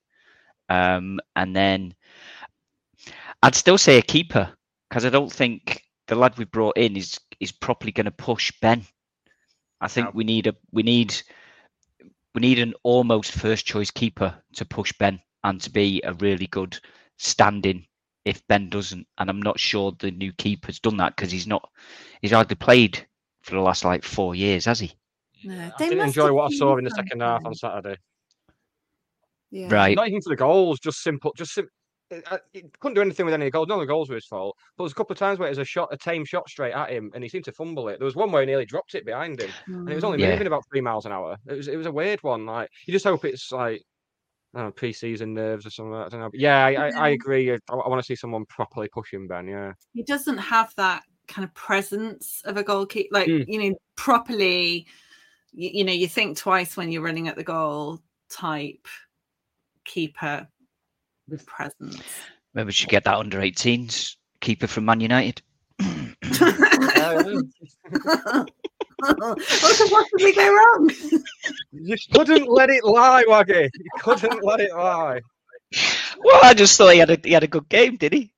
Um, and then I'd still say a keeper because I don't think the lad we brought in is is properly going to push Ben. I think No. we need a we need we need an almost first choice keeper to push Ben and to be a really good standing if Ben doesn't. And I'm not sure the new keeper's done that because he's not he's hardly played for the last like four years, has he? No, I didn't enjoy what I saw in the seen second half on something. Saturday. Yeah. Right. Not even for the goals, just simple, just sim- it, uh, couldn't do anything with any of the goals. None of the goals were his fault. But there was a couple of times where it was a shot, a tame shot straight at him, and he seemed to fumble it. There was one where he nearly dropped it behind him, and it was only Yeah. moving about three miles an hour. It was it was a weird one. Like you just hope it's like I don't know, pre-season nerves or something. I don't know. But yeah, I, I, I Yeah. agree. I, want to see someone properly pushing Ben. Yeah, he doesn't have that kind of presence of a goalkeeper like Mm. you know properly you, you know you think twice when you're running at the goal type keeper with presence Maybe we should get that under 18s keeper from Man United. *laughs* *laughs* *laughs* what could possibly go wrong you couldn't let it lie, Waggie. You couldn't let it lie. Well, I just thought he had a he had a good game, did he?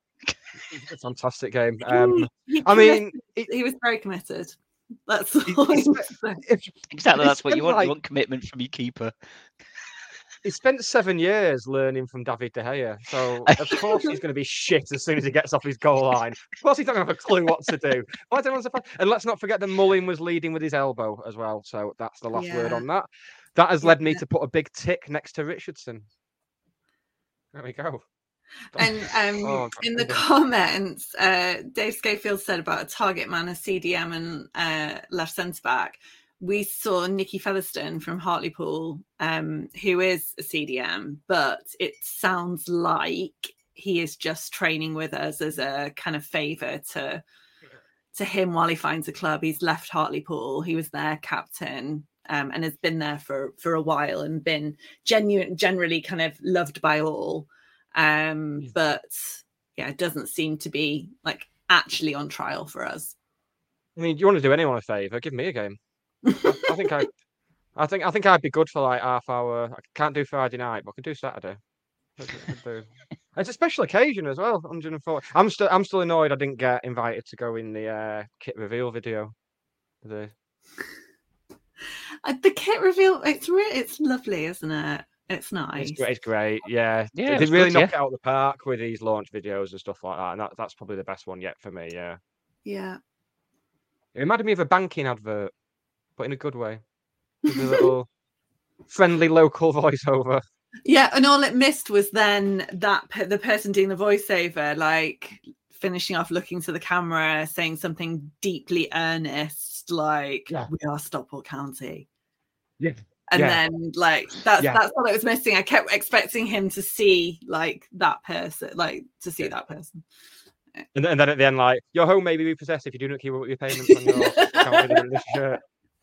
A fantastic game. Um, I mean, it, he was very committed that's all he I spent- can say. if, Exactly, that's what you want. like- You want commitment from your keeper. He spent seven years learning from David De Gea, so of *laughs* course he's going to be shit as soon as he gets off his goal line. Of course he's not going to have a clue what to do. Why don't I- And let's not forget that Mullin was leading with his elbow as well. So that's the last word on that. That has led me to put a big tick next to Richardson. There we go. And um, Oh, in the comments, uh, Dave Schofield said about a target man, a CDM, and uh, left centre back. We saw Nicky Featherstone from Hartlepool, um, who is a CDM, but it sounds like he is just training with us as a kind of favour to to him while he finds a club. He's left Hartlepool. He was their captain um, and has been there for for a while and been genuine, generally kind of loved by all. Um, but yeah, it doesn't seem to be like actually on trial for us. I mean, do you want to do anyone a favour? Give me a game. I, I think I, I think I think I'd be good for like half hour. I can't do Friday night, but I can do Saturday. I could- I do- *laughs* It's a special occasion as well. 140. I'm still I'm still annoyed I didn't get invited to go in the uh, kit reveal video. The Uh, the kit reveal, it's re- it's lovely, isn't it? It's nice. It's great. It's great. Yeah. Yeah, They did really good, knock yeah. it out of the park with these launch videos and stuff like that. And that, that's probably the best one yet for me. Yeah. Yeah. It reminded me of a banking advert, but in a good way. With a little *laughs* friendly local voiceover. Yeah, and all it missed was then that pe- the person doing the voiceover, like finishing off looking to the camera, saying something deeply earnest, like Yeah. "We are Stockport County," Yeah. and Yeah. then like that's Yeah. that's all it was missing. I kept expecting him to see like that person, like to see that person. And, then- and then at the end, like, your home may be repossessed if you do not keep up with your payments on your account with this shirt.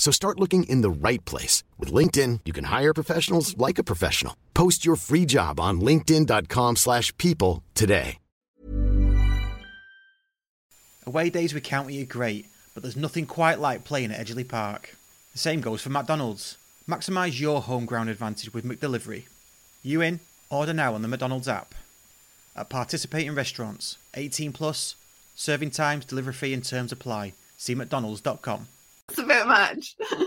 So start looking in the right place. With LinkedIn, you can hire professionals like a professional. Post your free job on linkedin.com/people slash people today. Away days with County are great, but there's nothing quite like playing at Edgeley Park. The same goes for McDonald's. Maximise your home ground advantage with McDelivery. You in? Order now on the McDonald's app. At participating restaurants, 18 plus, serving times, delivery fee and terms apply. See mcdonalds.com. it's a bit much. *laughs*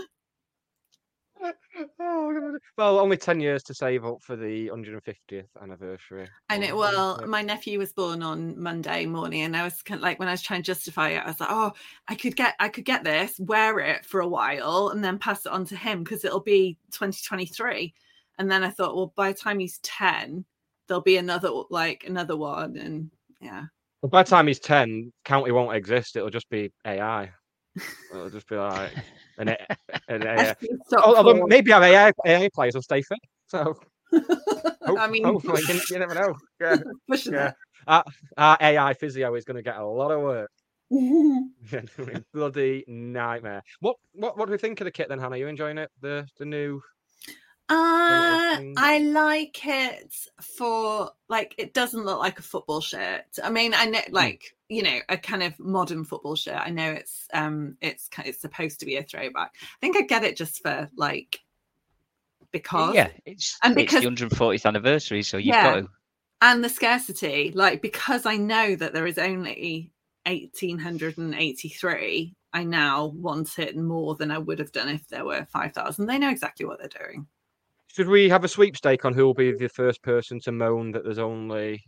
Oh, well, only 10 years to save up for the 150th anniversary. And it, Oh, Well, my nephew was born on Monday morning, and I was kind of like, when I was trying to justify it, I was like, "Oh, I could get, I could get this, wear it for a while, and then pass it on to him because it'll be 2023." And then I thought, well, by the time he's 10, there'll be another, like another one, and yeah, Well, by the time he's 10, county won't exist. It'll just be AI. It'll just be like *laughs* an, A- an AI. FC Stockport. Although maybe our AI, AI players will stay fit. So *laughs* hope- I mean, hopefully, you, you never know. *laughs* Yeah, pushing yeah. Our, our AI physio is going to get a lot of work. Bloody nightmare. What what what do we think of the kit then, Hannah? Are you enjoying it? The the new Uh. I like it for like it doesn't look like a football shirt. I mean, I know like you know a kind of modern football shirt. I know it's um it's it's supposed to be a throwback. I think I get it just for like because Yeah, it's, And it's because- the 140th anniversary, so you've Yeah. got to. and the scarcity like because I know that there is only 1883. I now want it more than I would have done if there were 5,000. They know exactly what they're doing. Should we have a sweepstake on who will be the first person to moan that there's only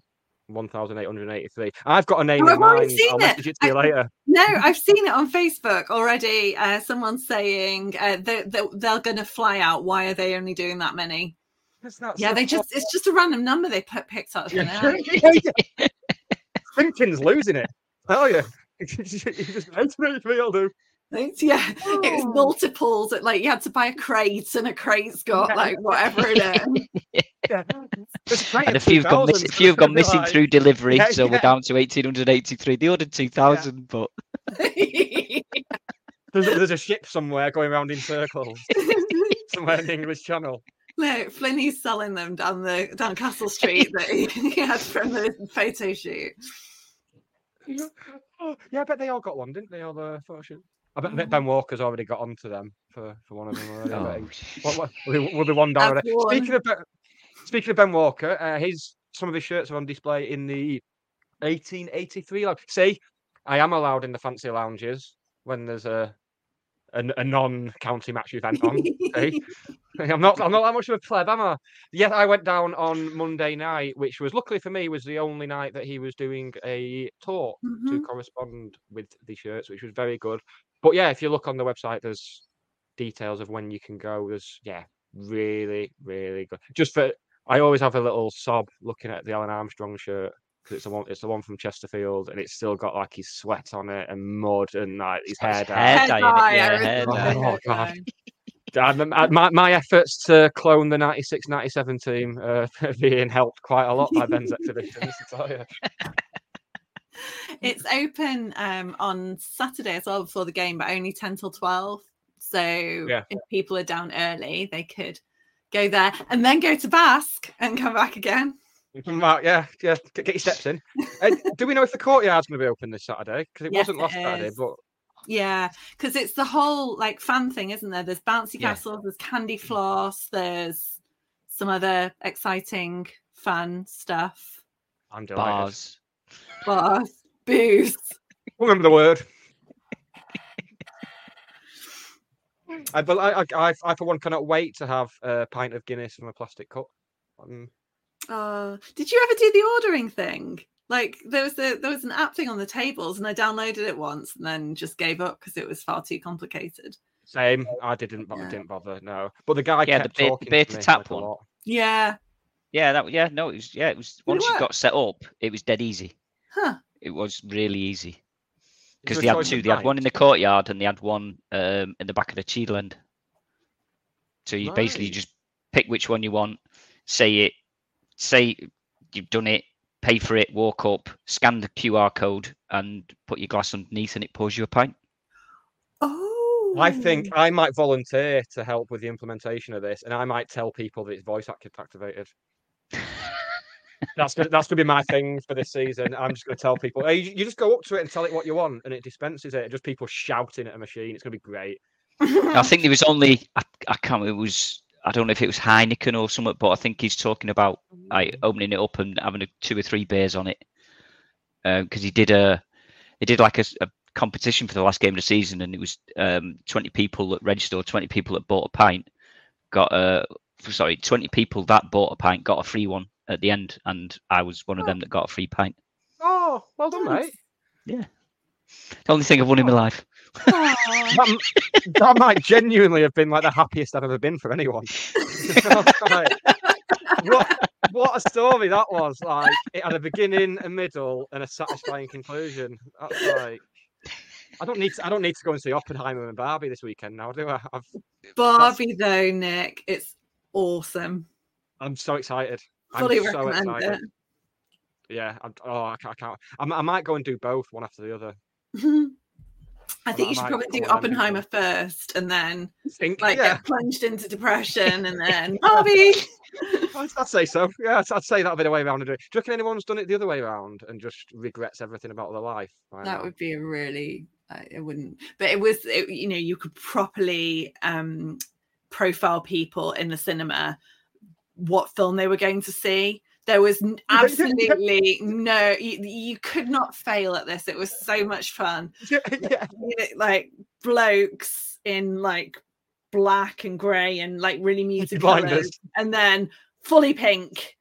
1,883? I've got a name Oh, in mind. seen I'll it. message it to you later. No, I've seen it on Facebook already. Uh, someone saying uh, they, they, they're going to fly out. Why are they only doing that many? Yeah, so they just, it's just a random number they put, picked thin *laughs* Yeah, yeah, yeah. Finkin's losing it. Tell you. *laughs* He just makes me feel, dude. It's- Yeah, it was Oh. multiples. It, like you had to buy a crate, and a crate's got Yeah. like whatever it is. *laughs* Yeah. And a few have gone, miss- a few have gone missing like- through delivery, Yeah, so we're down to 1883. They ordered 2000, but *laughs* *laughs* There's, there's a ship somewhere going around in circles, somewhere in the English Channel. no, Flinny's selling them down the down Castle Street that he, he had from the photo shoot. Oh, yeah, I bet they all got one, didn't they? All the photo shoot. I bet, I bet Ben Walker's already got onto them for, for one of them already. Oh, what, what, will, be, will be one down That's there. one. Speaking of Ben, speaking of Ben Walker, uh, his some of his shirts are on display in the 1883. Like, see, I am allowed in the fancy lounges when there's a a, a non-county match event on. see? *laughs* I'm not. I'm not that much of a pleb, am I? Yes, I went down on Monday night, which was luckily for me was the only night that he was doing a talk to Mhm. correspond with the shirts, which was very good. But yeah, if you look on the website, there's details of when you can go. There's yeah, really, really good. Just for I always have a little sob looking at the Alan Armstrong shirt because it's the one. It's the one from Chesterfield, and it's still got like his sweat on it and mud and like his hair His down. hair Hair dye dye, yeah, hair dye. Oh, hair God. dye. My, my efforts to clone the 96 97 team uh, *laughs* are being helped quite a lot by Ben's exhibitions, I tell you. *laughs* It's open um, on Saturday as well before the game, but only 10 till 12. So if people are down early, they could go there and then go to Basque and come back again. You come out, yeah, yeah, get, get your steps in. Uh, do we know if the courtyard's going to be open this Saturday? Because it Yes, wasn't it last Saturday, but Yeah, because it's the whole like fan thing, isn't there? There's bouncy Yeah. castles, there's candy floss, there's some other exciting fan stuff, I'm delighted. Bars. Bars, booze. Remember the word. I, but I, I, I, I, for one, cannot wait to have a pint of Guinness from a plastic cup. Um, Uh, did you ever do the ordering thing? Like there was a, there was an app thing on the tables, and I downloaded it once and then just gave up because it was far too complicated. same. I didn't, bo- Yeah. didn't bother. No, but the guy Yeah, the kept beta- talking beta to me tap like a one. lot. Yeah, Yeah, that yeah, no, it was yeah, it was Did it once you got set up, it was dead easy. huh? It was really easy. Because they had two. They had one in the courtyard and they had one um, in the back of the cheadle. So you basically Right. just pick which one you want, say it, say you've done it, pay for it, walk up, scan the QR code, and put your glass underneath, and it pours you a pint. Oh, I think I might volunteer to help with the implementation of this, and I might tell people that it's voice activated. That's gonna, that's gonna be my thing for this season. I'm just gonna tell people, hey, you, you just go up to it and tell it what you want, and it dispenses it. Just people shouting at a machine. It's gonna be great. I think there was only I, I can't. It was I don't know if it was Heineken or something, but I think he's talking about like opening it up and having a, two or three beers on it because he did a he did like a competition for the last game of the season, and it was um, twenty people that registered, twenty people that bought a pint, got a sorry, twenty people that bought a pint got a free one at the end, and I was one of oh. them that got a free pint. Oh, well done, mate. Yeah. The only thing I've won in my oh. life. *laughs* That, that might genuinely have been like the happiest I've ever been for anyone. *laughs* *laughs* Like, what what a story that was! Like it had a beginning, a middle, and a satisfying conclusion. That's like I don't need to, I don't need to go and see Oppenheimer and Barbie this weekend now, do I? I've, Barbie though, Nick, it's awesome. I'm so excited. Fully I'm so recommend excited. Yeah. I'm, oh, I can't. I, can't. I'm- I might go and do both, one after the other. I think I you should probably do Oppenheimer first, and then Think, like yeah, get plunged into depression, and then *laughs* Barbie. *laughs* I'd, say so. Yeah, I'd, I'd say that'd be the way around to do it. Do you reckon anyone's done it the other way around and just regrets everything about their life? that now? would be a really it wouldn't but it was it, you know you could properly um profile people in the cinema what film they were going to see. There was absolutely no you, you could not fail at this. It was so much fun. *laughs* Yeah. Like blokes in like black and grey and like really muted colours and then fully pink.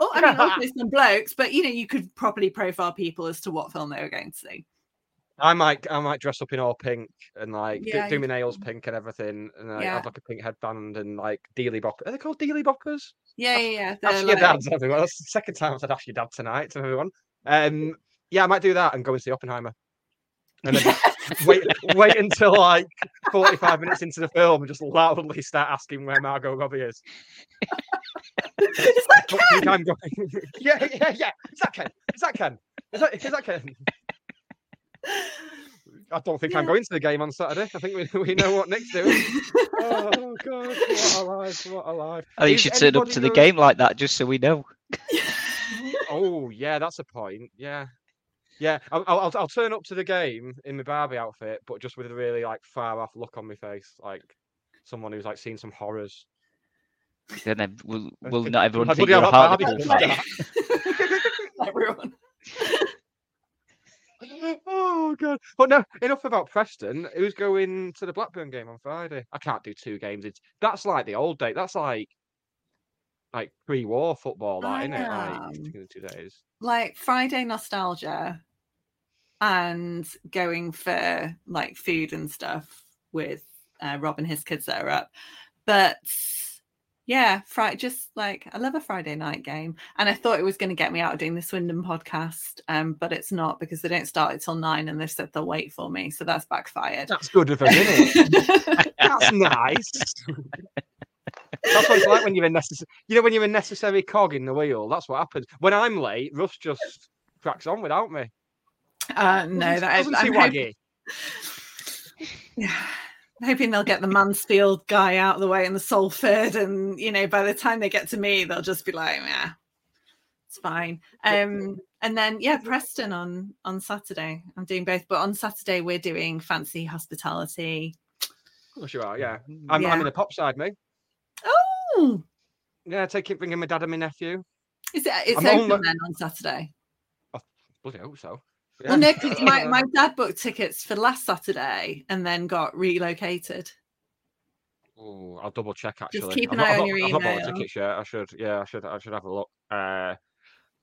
Oh, I mean, obviously *laughs* some blokes, but you know, you could properly profile people as to what film they were going to see. I might, I might dress up in all pink and like do- Yeah, do, you my nails pink and everything, and like, Yeah. have like a pink headband and like dealy boppers. Are they called dealy boppers? Yeah, yeah, yeah. they're Ask your like- dads, everyone. That's the second time I've said ask your dad tonight to everyone. Um, yeah, I might do that and go and see Oppenheimer, and then *laughs* wait, wait until like forty-five minutes into the film and just loudly start asking where Margot Robbie is. Is that Don't I'm going. yeah, yeah, yeah. Is that Ken? Is that Ken? Is that is that Ken? I don't think I'm going to the game on Saturday. I think we, *laughs* we know what Nick's doing. *laughs* oh god, what a life! What a life! I think you should turn up to the going- game like that just so we know. *laughs* Oh yeah, that's a point. Yeah, yeah. I'll, I'll I'll- I'll turn up to the game in my Barbie outfit, but just with a really like far off look on my face, like someone who's like seen some horrors. Then ev- will, will not everyone Like, think bloody you're a hell, that harlequin Barbie? Everyone. Oh god. But no, enough about Preston. Who's going to the Blackburn game on Friday? I can't do two games. It's that's like the old day. That's like like pre-war football, that isn't it? Like two days. like Friday nostalgia and going for like food and stuff with uh, Rob and his kids that are up. But yeah, Friday, just like I love a Friday night game. And I thought it was going to get me out of doing the Swindon podcast, um, but it's not because they don't start until nine and they've said they'll wait for me. So that's backfired. That's good of them, isn't it? *laughs* That's nice. That's what it's like when you're a necessary. You know, when you're a necessary cog in the wheel. That's what happens. When I'm late, Russ just cracks on without me. uh, no, Doesn't- that doesn't I'm Waggie? *sighs* Yeah. Hoping they'll get the Mansfield guy out of the way and the Salford, and you know, by the time they get to me, they'll just be like, "Yeah, it's fine." Um, and then yeah, Preston on on Saturday. I'm doing both, but on Saturday we're doing fancy hospitality. Of course you are. Yeah, I'm, Yeah. I'm in the pop side, mate. Oh, Yeah, take it, bringing my dad and my nephew. is it? It's I'm open only- then on Saturday. Bloody hope so. Well, no, 'cause my my dad booked tickets for last Saturday and then got relocated. Oh, I'll double check actually. Just keep I've an not- eye I've on not- your I've not bought email. tickets yet. I should. Yeah, I should. I should have a look. Uh,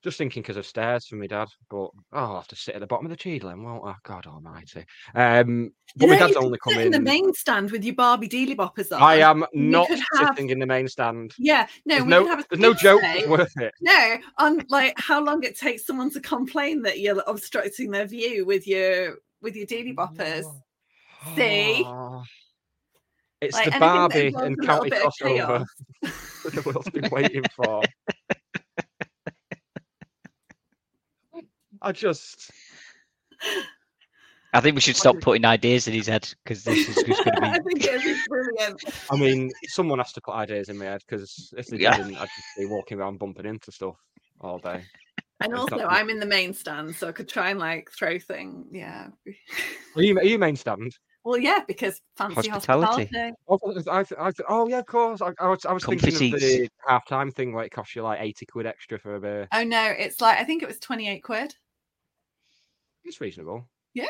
just thinking because of stairs for me dad, but oh, I'll have to sit at the bottom of the Cheadle, won't I? God Almighty. Um, but You my know, dad's only sit in the main stand with your Barbie dealy boppers on. I am not could have- sitting in the main stand. Yeah, no, there's we no, could have a there's no joke that's worth it. No, on like how long it takes someone to complain that you're obstructing their view with your with your dealy boppers. See? Oh, It's Like, the Barbie and county crossover *laughs* that the world's been waiting for. I just. I think we should stop putting ideas in his head because this is just going to be. *laughs* I think it'd be brilliant. I mean, someone has to put ideas in my head because if they Yeah. didn't, I'd just be walking around bumping into stuff all day. And It's also, not- I'm in the main stand, so I could try and like throw things. Yeah. *laughs* Are you, are you main stand? Well, yeah, because fancy Hospitality. hospitality. Oh, I, I, oh yeah, of course. I, I was, I was Comfy thinking of the half-time thing where it costs you like eighty quid extra for a beer. Oh no, it's like I think it was 28 quid. It's reasonable. Yeah.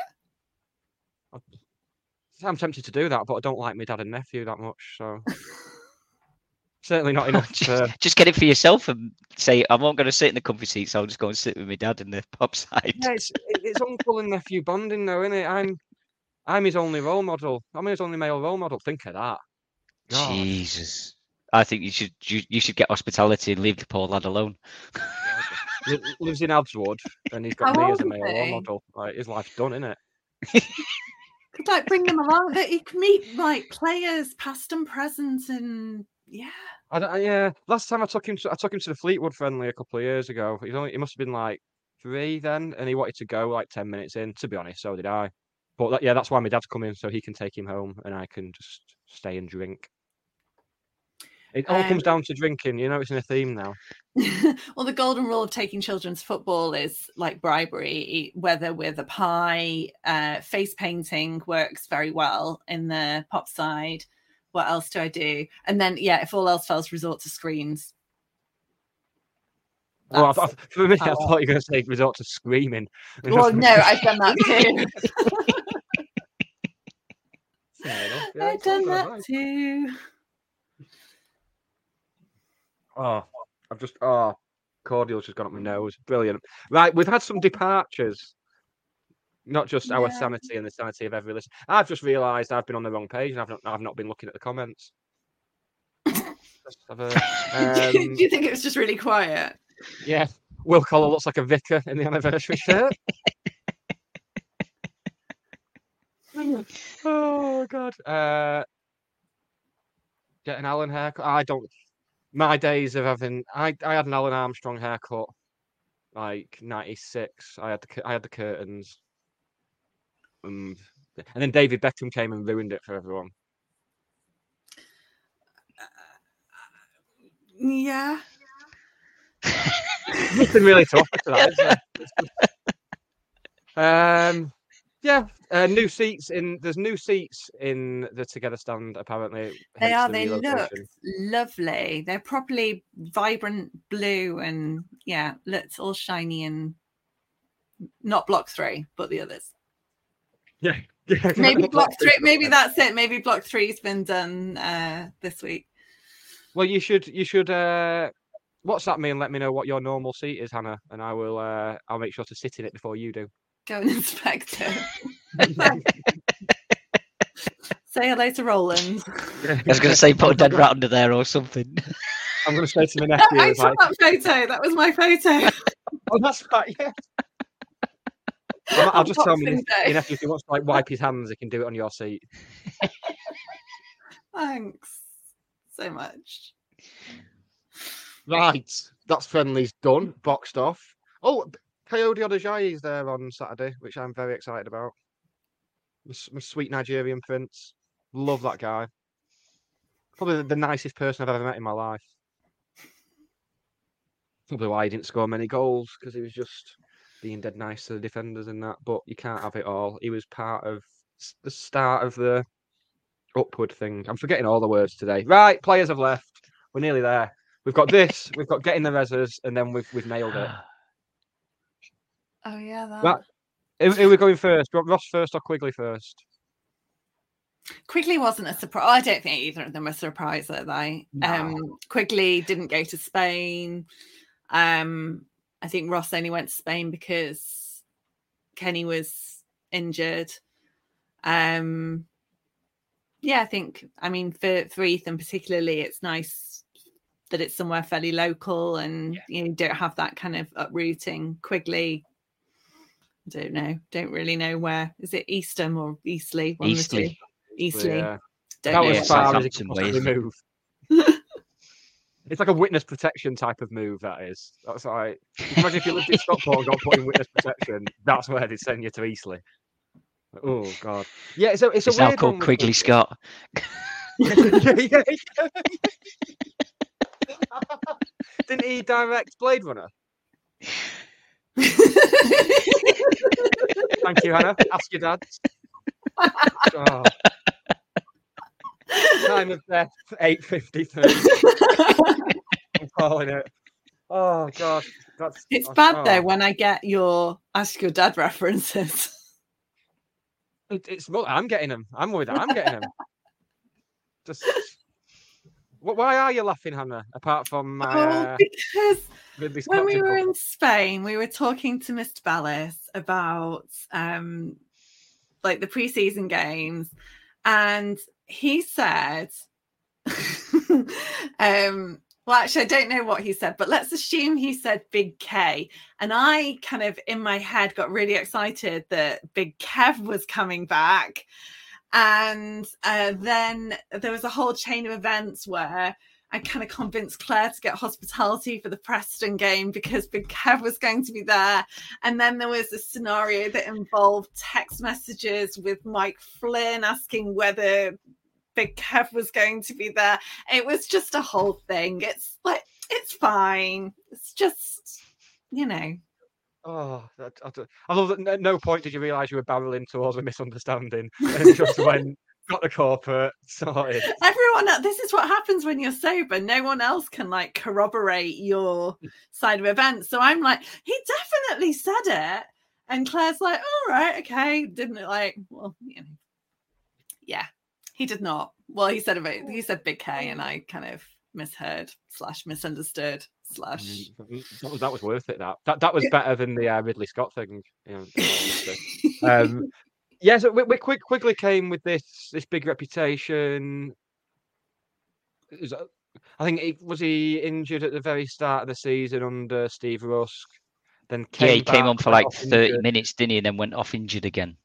I- I'm tempted to do that, but I don't like my dad and nephew that much, so *laughs* certainly not enough. just, To, just get it for yourself and say, I'm not going to sit in the comfy seats. I'll just go and sit with my dad in the pub side. yeah, it's it's uncle and nephew bonding, though, isn't it? I'm I'm his only role model. I'm his only male role model. Think of that. God. Jesus. I think you should you, you should get hospitality and leave the poor lad alone. *laughs* Li- lives in Abswood, and he's got How me as a male role model. Like his life's done, isn't it? Could like bring them along. That you can meet like players, past and present, and yeah. I, don't- I- yeah, last time I took him, to, I took him to the Fleetwood friendly a couple of years ago. He's only, he must have been like three then, and he wanted to go like ten minutes in. To be honest, so did I. But that, yeah, that's why my dad's coming, so he can take him home, and I can just stay and drink. It all Um, comes down to drinking. You know, it's in a theme now. *laughs* well, the golden rule of taking children's football is like bribery, whether with a pie, uh, face painting works very well in the pop side. What else do I do? And then, yeah, if all else fails, resort to screens. Well, I, I, for me, I I- thought you were going to say resort to screaming. Well, no, *laughs* I've done that *laughs* too. Fair enough, yeah, I've done that too. Oh, I've just oh, cordial's just gone up my nose. Brilliant. Right, we've had some departures. Not just our Yeah. sanity and the sanity of every listen. I've just realised I've been on the wrong page and I've not I've not been looking at the comments. Have a- *laughs* do um, you think it was just really quiet? yeah, Will Collar looks like a vicar in the anniversary *laughs* shirt. *laughs* oh god. Uh, get an Alan haircut. I don't. My days of having, I I had an Alan Armstrong haircut, like '96. I had the I had the curtains, and and then David Beckham came and ruined it for everyone. Yeah. Nothing really to offer to that. Is there? *laughs* um, yeah, uh, new seats in. There's new seats in the Together stand. Apparently, They are. the They look lovely. They're properly vibrant blue and yeah, looks all shiny and not block three, but the others. *laughs* Yeah. yeah. Maybe *laughs* block three. Maybe that's it. Maybe block three's been done uh, this week. Well, you should you should uh WhatsApp me and let me know what your normal seat is, Hannah, and I will uh I'll make sure to sit in it before you do. Go and *laughs* inspect it. *laughs* Say hello to Roland. I was going to say put a dead rat under there or something. *laughs* I'm going to say to my nephew, I it's saw like, that photo. That was my photo. oh, that's right, yeah. I'll, I'll just tell my Boxing nephew, your nephew if he wants to like wipe his hands, he can do it on your seat. Thanks so much. Right, that's friendly's done, boxed off. Oh, Kayode Odejayi is there on Saturday, which I'm very excited about. My, my sweet Nigerian prince, love that guy. Probably the, the nicest person I've ever met in my life. Probably why he didn't score many goals because he was just being dead nice to the defenders and that. But you can't have it all. He was part of the start of the upward thing. I'm forgetting all the words today. Right, players have left. We're nearly there. We've got this. we've got getting the reses, and then we've we've nailed it. Oh yeah, that. Right. Who, who are we going first? Ross first or Quigley first? Quigley wasn't a surprise. I don't think either of them were surprised that they. Um, Quigley didn't go to Spain. Um, I think Ross only went to Spain because Kenny was injured. Um, yeah, I think. I mean, for for Ethan particularly, it's nice that it's somewhere fairly local and you know, don't have that kind of uprooting. Quigley. I don't know. Don't really know where. Is it Eastham or Eastleigh? One of the two. Eastleigh. Eastleigh. Yeah. Don't That know was far as it Southampton could possibly way. move. *laughs* it's like a witness protection type of move. That is. That's like. Imagine if you lived in Stockport and got put in witness protection. *laughs* That's where they send you to Eastleigh. Oh God. Yeah, it's a it's a It's now weird called one Quigley Scott. yeah, yeah, yeah. Didn't he direct Blade Runner? *laughs* *laughs* Thank you, Hannah. Ask your dad. Oh. Time of death, eight fifty-three. I'm calling it. Oh God, that's It's that's- bad oh. though when I get your ask your dad references. It- It's well, I'm getting them. I'm with I'm getting them. Just. Wh- Why are you laughing, Hannah? Apart from my oh, uh, because when we were in Spain, we were talking to Mr. Ballas about um like the preseason games, and he said, *laughs* um, well, actually, I don't know what he said, but let's assume he said Big K. And I kind of in my head got really excited that Big Kev was coming back. And uh, then there was a whole chain of events where I kind of convinced Claire to get hospitality for the Preston game because Big Kev was going to be there. And then there was a scenario that involved text messages with Mike Flynn asking whether Big Kev was going to be there. It was just a whole thing. It's like, it's fine. It's just, you know. Oh, that, I, I love that. At no point did you realise you were barreling towards a misunderstanding, and it just went got the corporate sorted. Everyone, this is what happens when you're sober. No one else can like corroborate your mm. side of events. So I'm like, he definitely said it. And Claire's like, all right, okay. Didn't it like, well, you know, yeah, he did not. Well, he said about, he said big K and oh. I kind of misheard slash misunderstood slash. That was that was worth it. That that that was better than the uh, Ridley Scott thing. You know, in all honesty. *laughs* um, yeah, so we, we quick, quickly came with this this big reputation. It was, I think it, was he injured at the very start of the season under Steve Rusk. Then Yeah, he came on for like 30 injured. minutes, didn't he? And then went off injured again.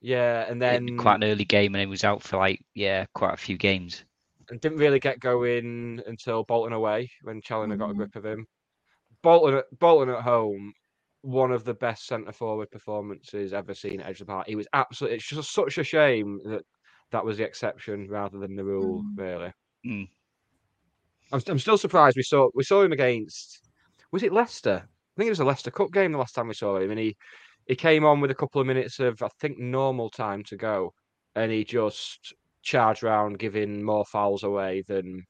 Yeah, and then quite an early game, and he was out for like yeah, quite a few games. And didn't really get going until Bolton away when Challinor got a Mhm. grip of him. Bolton, at- Bolton at home, one of the best centre forward performances ever seen at Edgeley Park. He was absolutely. It's just such a shame that that was the exception rather than the rule. Mm. Really, Mm. I'm, I'm still surprised we saw we saw him against. Was it Leicester? I think it was a Leicester Cup game the last time we saw him, and he he came on with a couple of minutes of I think normal time to go, and he just charged round, giving more fouls away than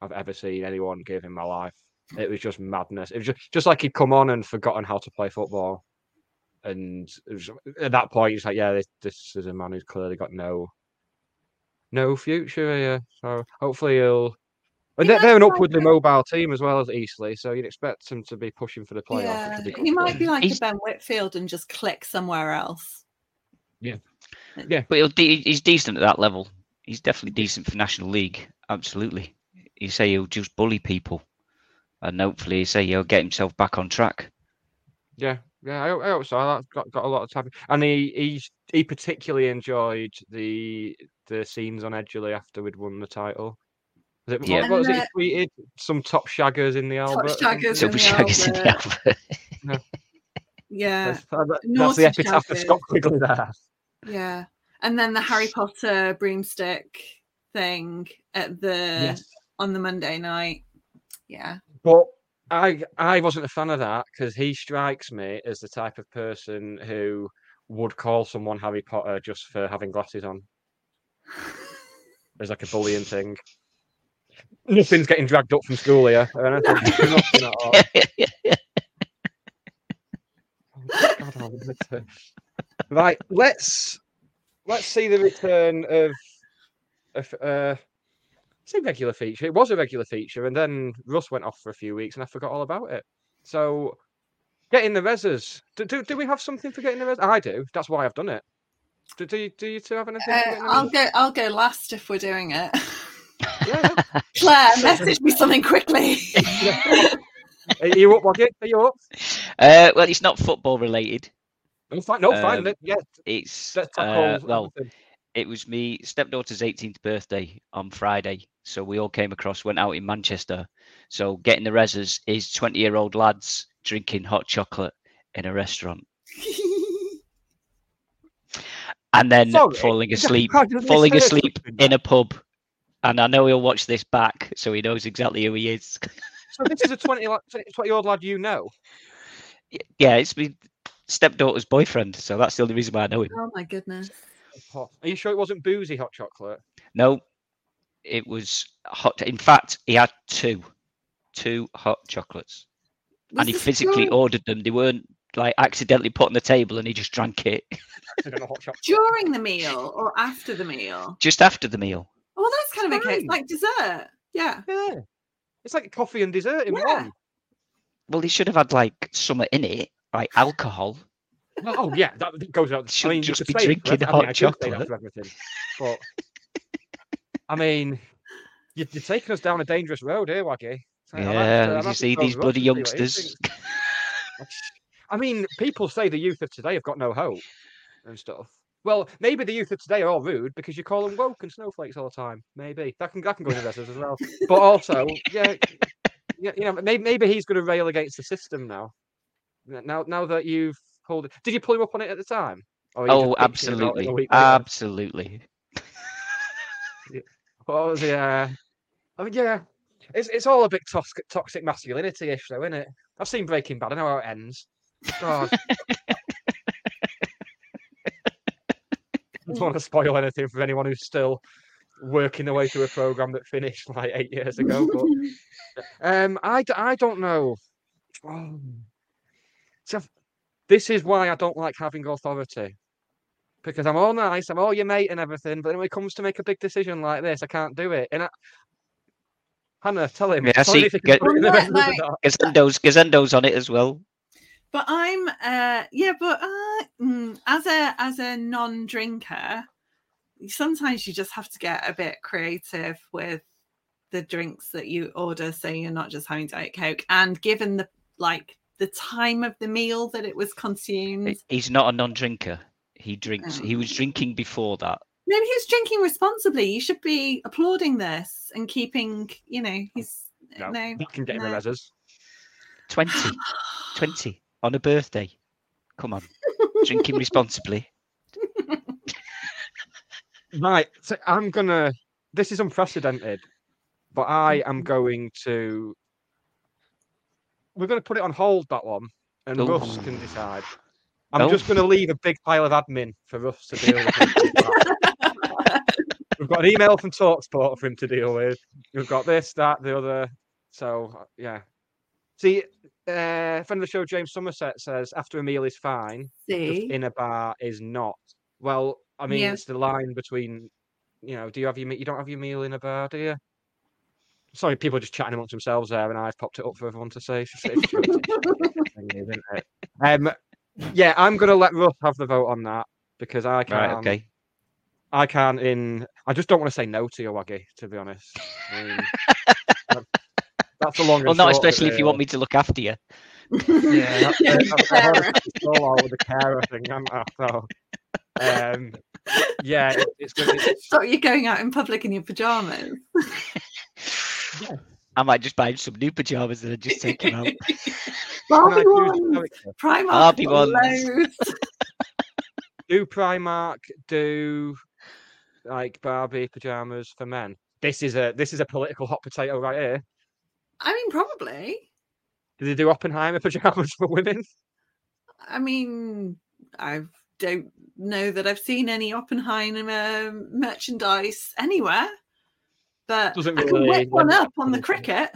I've ever seen anyone give in my life. It was just madness. It was just, just like he'd come on and forgotten how to play football. and it was, at that point, it's like, yeah, this, this is a man who's clearly got no no future here. So hopefully he'll. And He they're, they're an might be upwardly like mobile team as well as Eastleigh, so you'd expect them to be pushing for the playoffs. Yeah, which good he might be like He's- a Ben Whitfield and just click somewhere else. Yeah. Yeah. But he'll de- he's decent at that level. He's definitely decent for National League. Absolutely. You say he'll just bully people, and hopefully, you say he'll get himself back on track. Yeah, yeah, I, hope- I hope so. That's got, got a lot of time, and he he he particularly enjoyed the the scenes on Edgeley after we'd won the title. Was it, Yeah. what, what was it? Uh, he tweeted some top shaggers in the Albert. or shaggers something? in So the shaggers in the Albert. Albert. Yeah, That's, that- that's the epitaph of shaggers. Scott Quigley there. yeah. And then the Harry Potter broomstick thing at the on the Monday night. Yeah. But I I wasn't a fan of that because he strikes me as the type of person who would call someone Harry Potter just for having glasses on. As like a bullying *laughs* thing. Nothing's getting dragged up from school here. or anything. At all. *laughs* Oh, God, I wanted to- right, let's let's see the return of of uh say regular feature. It was a regular feature, and then Russ went off for a few weeks, and I forgot all about it. So, getting the reses. Do, do, do we have something for getting the res? I do. That's why I've done it. Do, do, you, do you two have anything? Uh, I'll go. I'll go last if we're doing it. Yeah, *laughs* Claire, message me something quickly. yeah. *laughs* Are you up, Waggie? Are you up? Uh, well, it's not football related. No, fine. No, fine. Um, yeah, It's uh, well, everything. it was me stepdaughter's 18th birthday on Friday, so we all came across, went out in Manchester. So getting the reses is 20 year old lads drinking hot chocolate in a restaurant *laughs* and then Sorry, falling asleep, how did they falling asleep in a pub. And I know he'll watch this back, so he knows exactly who he is. So this is a 20 20 year old lad you know. *laughs* yeah, it's my stepdaughter's boyfriend, so that's the only reason why I know him. oh my goodness. Are you sure it wasn't boozy hot chocolate? No, it was hot. In fact, he had two, two hot chocolates, Was and he physically during, ordered them. They weren't like accidentally put on the table, and he just drank it *laughs* I don't know hot chocolate. during the meal or after the meal? just after the meal. Oh, well, that's kind of okay. It's like dessert. Yeah. Yeah. It's like coffee and dessert in Yeah. one. Well, he should have had like something in it, like alcohol. Oh yeah, that that goes out. I Shouldn't mean, just be say it for drinking I mean, hot I that chocolate. but I mean, you're, you're taking us down a dangerous road here, Waggie. So I'll have to- Yeah, you see these bloody and see what he youngsters. I mean, people say the youth of today have got no hope and stuff. Well, maybe the youth of today are all rude because you call them woke and snowflakes all the time. Maybe that can that can go in the reses as well. But also, yeah, yeah, you know, maybe maybe he's going to rail against the system now. Now, now that you've pulled it, did you pull him up on it at the time? Or are you Oh, just bitching about it absolutely, a week later? absolutely. *laughs* What was the? Uh... I mean, yeah, it's it's all a bit toxic, toxic masculinity-ish, though, isn't it? I've seen Breaking Bad. I know how it ends. God. I *laughs* *laughs* don't want to spoil anything for anyone who's still working their way through a program that finished like eight years ago. But um, I don't know. Oh. See, this is why I don't like having authority. Because I'm all nice, I'm all your mate and everything, but when it comes to make a big decision like this, I can't do it. And I... Hannah, tell him. Yeah, I tell see, if he can get- put in the Well, records or like- *laughs* not. Gazendo's Gazendo's on it as well. But I'm uh yeah, but uh, mm, as a as a non-drinker, sometimes you just have to get a bit creative with the drinks that you order so you're not just having diet coke and given the like the time of the meal that it was consumed He's not a non-drinker. He drinks. He was Oh. drinking before that. No, he was drinking responsibly you should be applauding this and keeping you know oh, he's No, no, that can get in the no. reses. 20, *sighs* 20 on a birthday. Come on, drinking responsibly. *laughs* Right, so I'm gonna. This is unprecedented, but I am mm. going to. We're going to put it on hold that one, and Ooh. Russ can decide. I'm Oh. just going to leave a big pile of admin for Russ to deal with. *laughs* We've got an email from Talksport for him to deal with. We've got this, that, the other. So yeah. See, uh, friend of the show, James Somerset says after a meal is fine, just See, in a bar is not. Well, I mean, Yeah. it's the line between, you know, do you have your me- you don't have your meal in a bar, do you? Sorry, people are just chatting amongst themselves there, and I've popped it up for everyone to say. It's- it's true, it's thing is, isn't it? Um, yeah, I'm gonna let Russ have the vote on that because I can't. Right. Okay. I can't. In I just don't want to say no to you, Waggie. To be honest, I mean, that- that's the long. Well, and not short especially if you want me to look after you. Yeah, *laughs* that's, Yeah, it, that's the carer. hardest control over the carer thing, haven't I? So, um, yeah, it, it's going to stop you going out in public in your pajamas. *laughs* *laughs* I might just buy some new pajamas and I just take him out. *laughs* Barbie do ones. Primark, Barbie ones. loads. *laughs* do Primark do like Barbie pajamas for men? This is a this is a political hot potato right here. I mean, probably. Do they do Oppenheimer pajamas for women? I mean, I don't know that I've seen any Oppenheimer merchandise anywhere, but Doesn't I can really whip one up on the itself to it.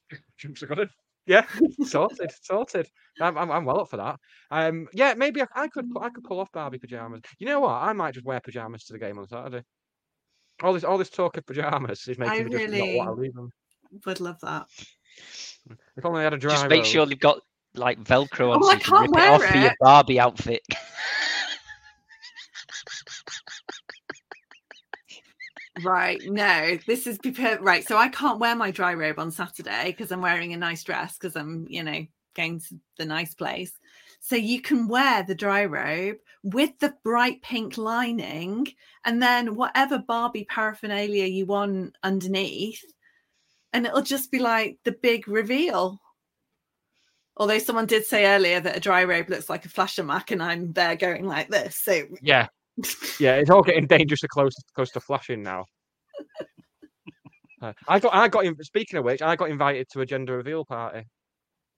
cricket. Jumps are good. Yeah, sorted, sorted. I'm, I'm, I'm well up for that. Um, yeah, maybe I, I could I could pull off Barbie pajamas. You know what? I might just wear pajamas to the game on Saturday. All this all this talk of pajamas is making I me just not want to leave them. Would love that. If only I had a dry Just make road. sure you've got like Velcro on Oh, so I you can can't rip it wear off for your. Barbie outfit. *laughs* Right, no, this is. Right, so I can't wear my dry robe on Saturday because I'm wearing a nice dress because I'm, you know, going to the nice place. So you can wear the dry robe with the bright pink lining and then whatever Barbie paraphernalia you want underneath. And it'll just be like the big reveal. Although someone did say earlier that a dry robe looks like a flasher mac, and I'm there going like this. So Yeah, yeah, it's all getting dangerously close close to flashing now. Uh, I got I got in, speaking of which, I got invited to a gender reveal party.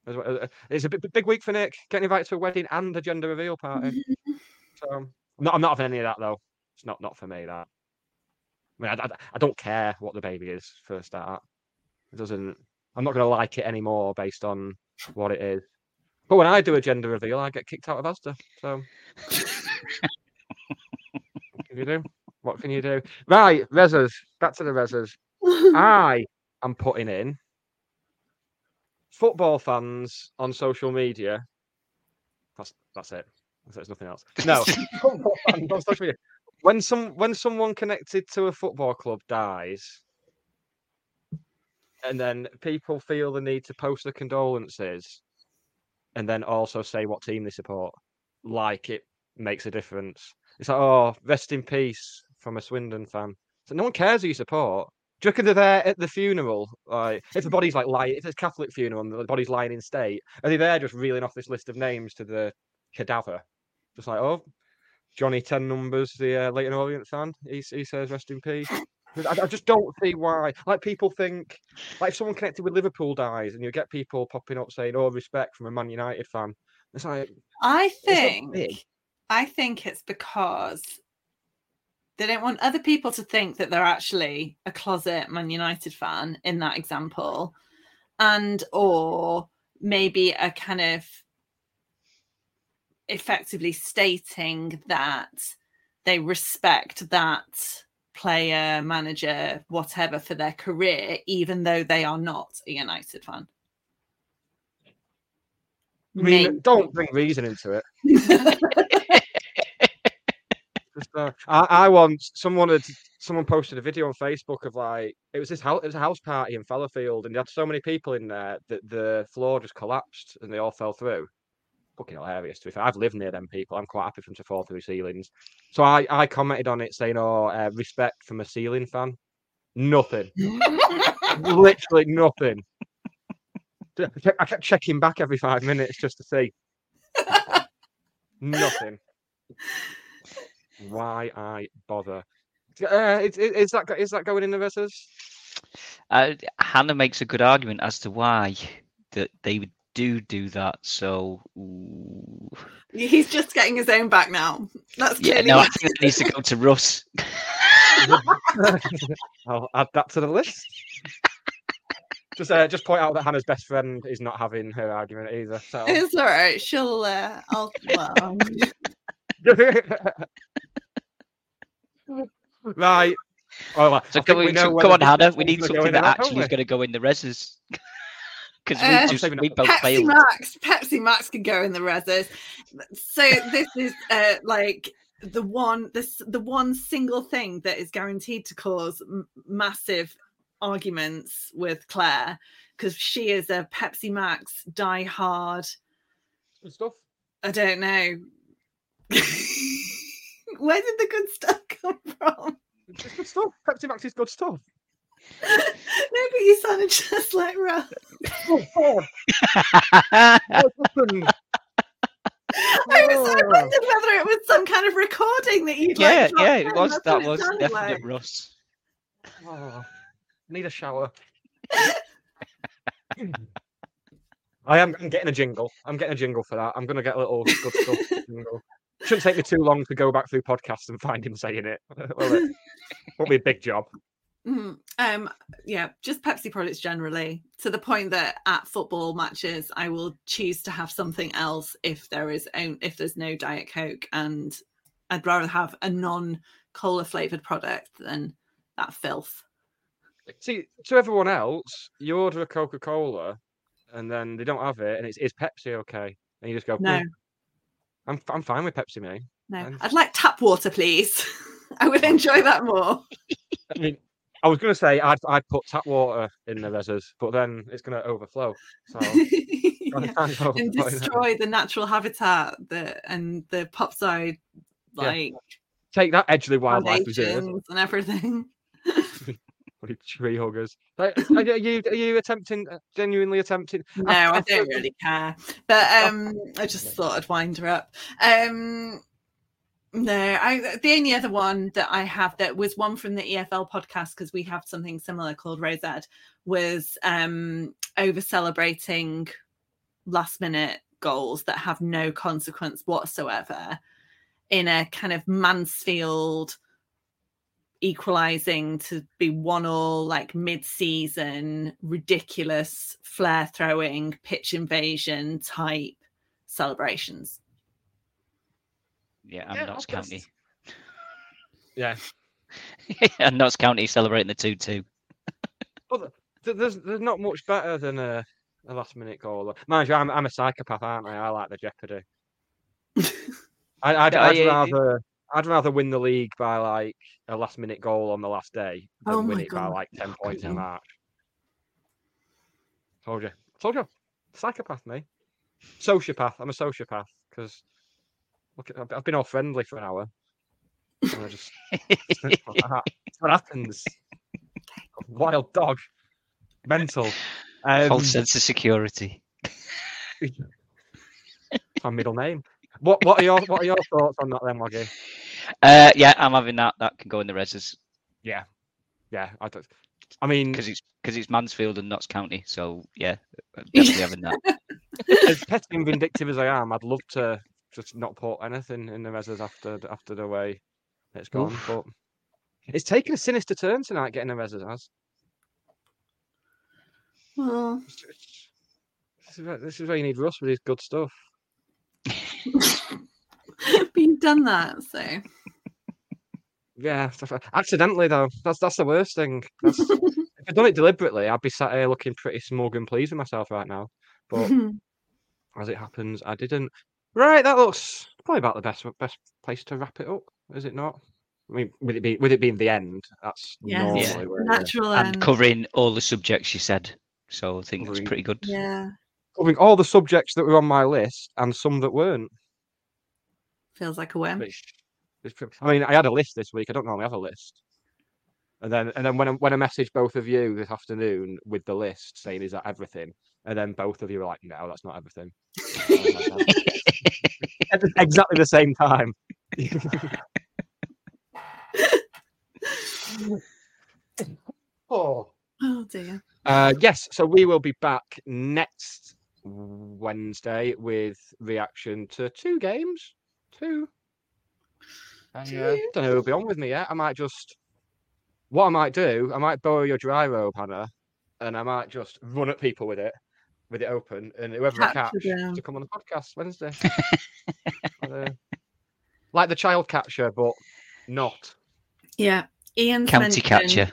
Well- uh, It's a big, week for Nick. Getting invited to a wedding and a gender reveal party. So I'm not, I'm not having any of that though. It's not not for me. That. I mean, I, I, I don't care what the baby is for a start. It doesn't. I'm not going to like it anymore based on what it is. But when I do a gender reveal, I get kicked out of Asda. So *laughs* you do? What can you do? Right, Rezzers. Back to the Rezzers. *laughs* I am putting in football fans on social media. That's that's it. There's nothing else. No, football fans on social media. When some when someone connected to a football club dies, and then people feel the need to post the condolences, and then also say what team they support, like it makes a difference. It's like, oh, rest in peace from a Swindon fan. So no one cares who you support. Do you reckon they're there at the funeral? Like, if the body's like lying, if it's a Catholic funeral and the body's lying in state, are they there just reeling off this list of names to the cadaver? Just like, oh, Johnny Ten Numbers, the uh, Leyton Orient fan, he, he says rest in peace. I, I just don't see why. Like people think, like if someone connected with Liverpool dies, and you get people popping up saying, "Oh, respect" from a Man United fan. It's like I think. I think it's because they don't want other people to think that they're actually a closet Man United fan in that example, and or maybe a kind of effectively stating that they respect that player, manager, whatever for their career, even though they are not a United fan. Mean, don't bring reason into it. *laughs* Just, uh, I, I once someone had someone posted a video on Facebook of like it was this house it was a house party in Fallowfield and they had so many people in there that the floor just collapsed and they all fell through. Fucking hilarious to be fair. I've lived near them people. I'm quite happy for them to fall through ceilings. So I, I commented on it saying, "Oh, uh, respect from a ceiling fan." Nothing. *laughs* Literally nothing. I kept- checking back every five minutes just to see. Nothing. Why I bother? Uh, is, is is that go- is that going in the verses? Uh, Hannah makes a good argument as to why that they would do do that. So ooh. He's just getting his own back now. That's yeah, no, I think it needs to go to Russ. *laughs* I'll add that to the list. Just uh, just point out that Hannah's best friend is not having her argument either. So *laughs* It's all right. She'll. Uh, I'll. Well, *laughs* right. Well, I So think come, we on, know so come on, Hannah. We need something that actually is going to go in the reses. *laughs* Because Uh, we just Saving we up. both Pepsi failed. Max. Pepsi Max can go in the reses. So this is uh, like the one this the one single thing that is guaranteed to cause m- massive arguments with Claire because she is a Pepsi Max die hard. Good stuff. I don't know. *laughs* Where did the good stuff *laughs* come from? It's good stuff. Pepsi Max is good stuff. *laughs* no, but you sounded just like Russ. Oh, God. What happened? I was I Oh. wondered whether it was some kind of recording that you'd yeah, like. dropped yeah, it was. That was sounded definite like. Russ. Oh, need a shower. *laughs* I am I'm getting a jingle. I'm getting a jingle for that. I'm going to get a little good stuff *laughs* jingle. Shouldn't take me too long to go back through podcasts and find him saying it. *laughs* Will it? Won't be a big job. Mhm. Um, yeah, just Pepsi products generally, to the point that at football matches, I will choose to have something else if there is own, if there's no Diet Coke, and I'd rather have a non-cola flavored product than that filth. See, to everyone else, you order a Coca Cola and then they don't have it, and it's is Pepsi okay? And you just go, No, "Hmm, I'm I'm fine with Pepsi, mate. no, And- I'd like tap water, please. *laughs* I would enjoy that more. *laughs* I mean, I was going to say I'd I'd put tap water in the reses, but then it's going to overflow. So *laughs* Yeah. and destroy the natural habitat that and the pop side, like take that Edgeley Wildlife Reserve. and everything. *laughs* Tree huggers. Like, *laughs* are you are you, attempting uh, genuinely attempting? No, After- I don't really care. But *laughs* um I just thought I'd wind her up. Um no, I the only other one that I have that was one from the EFL podcast because we have something similar called Rosette was um over celebrating last minute goals that have no consequence whatsoever in a kind of Mansfield equalizing to be one all like mid-season ridiculous flare throwing pitch invasion type celebrations Yeah, and Yeah, Notts I'll just- County. Yeah. *laughs* and Notts County celebrating the 2 2. Well, there's there's not much better than a, a last minute goal. Mind you, I'm I'm a psychopath, aren't I? I like the jeopardy. *laughs* I, I'd, Yeah, I'd yeah, yeah. rather I'd rather win the league by like a last minute goal on the last day than Oh win my it by like ten points in Okay. March. Told you, told you, psychopath me, sociopath. I'm a sociopath because look, at- I've- I've been all friendly for an hour. And I just that's what happens. Wild dog, mental. Um, False sense of security. *laughs* my middle name. What what are your what are your thoughts on that then, Waggie? Uh, yeah, I'm having that. That can go in the reses Yeah, yeah. I don't. I mean, because it's because it's Mansfield and Notts County. So yeah, I'm *laughs* definitely having that. as petty and vindictive as I am, I'd love to just not put anything in the reses after the- after the way it's gone. Oof. But it's taken a sinister turn tonight getting the reses as. well It's- it's- This is, where, this is where you need Russ with his good stuff. *laughs* but you've done that so Yeah, accidentally though. That's that's the worst thing. That's, if I'd done it deliberately, I'd be sat here looking pretty smug and pleased with myself right now. But *laughs* as it happens, I didn't. Right, that looks probably about the best best place to wrap it up, is it not? I mean, would it be would it being the end, that's Yes. normally Yeah. where it is. natural and end. covering all the subjects you said. So I think that's Covering- pretty good. yeah covering all the subjects that were on my list and some that weren't. feels like a win Which, is I mean, I had a list this week. I don't normally have a list. And then, and then when I, when I messaged both of you this afternoon with the list saying, "Is that everything?" and then both of you were like, "No, that's not everything." *laughs* At exactly the same time. *laughs* oh. oh dear Uh, yes, so we will be back next Wednesday with reaction to two games. Two. I uh, Two. don't know who'll be on with me yet. I might just. What I might do, I might borrow your dry robe, Hannah, and I might just run at people with it, with it open, and whoever I Catch catch to come on the podcast Wednesday. *laughs* Uh, like the child catcher, but not. Yeah. Ian. County mentioned- catcher.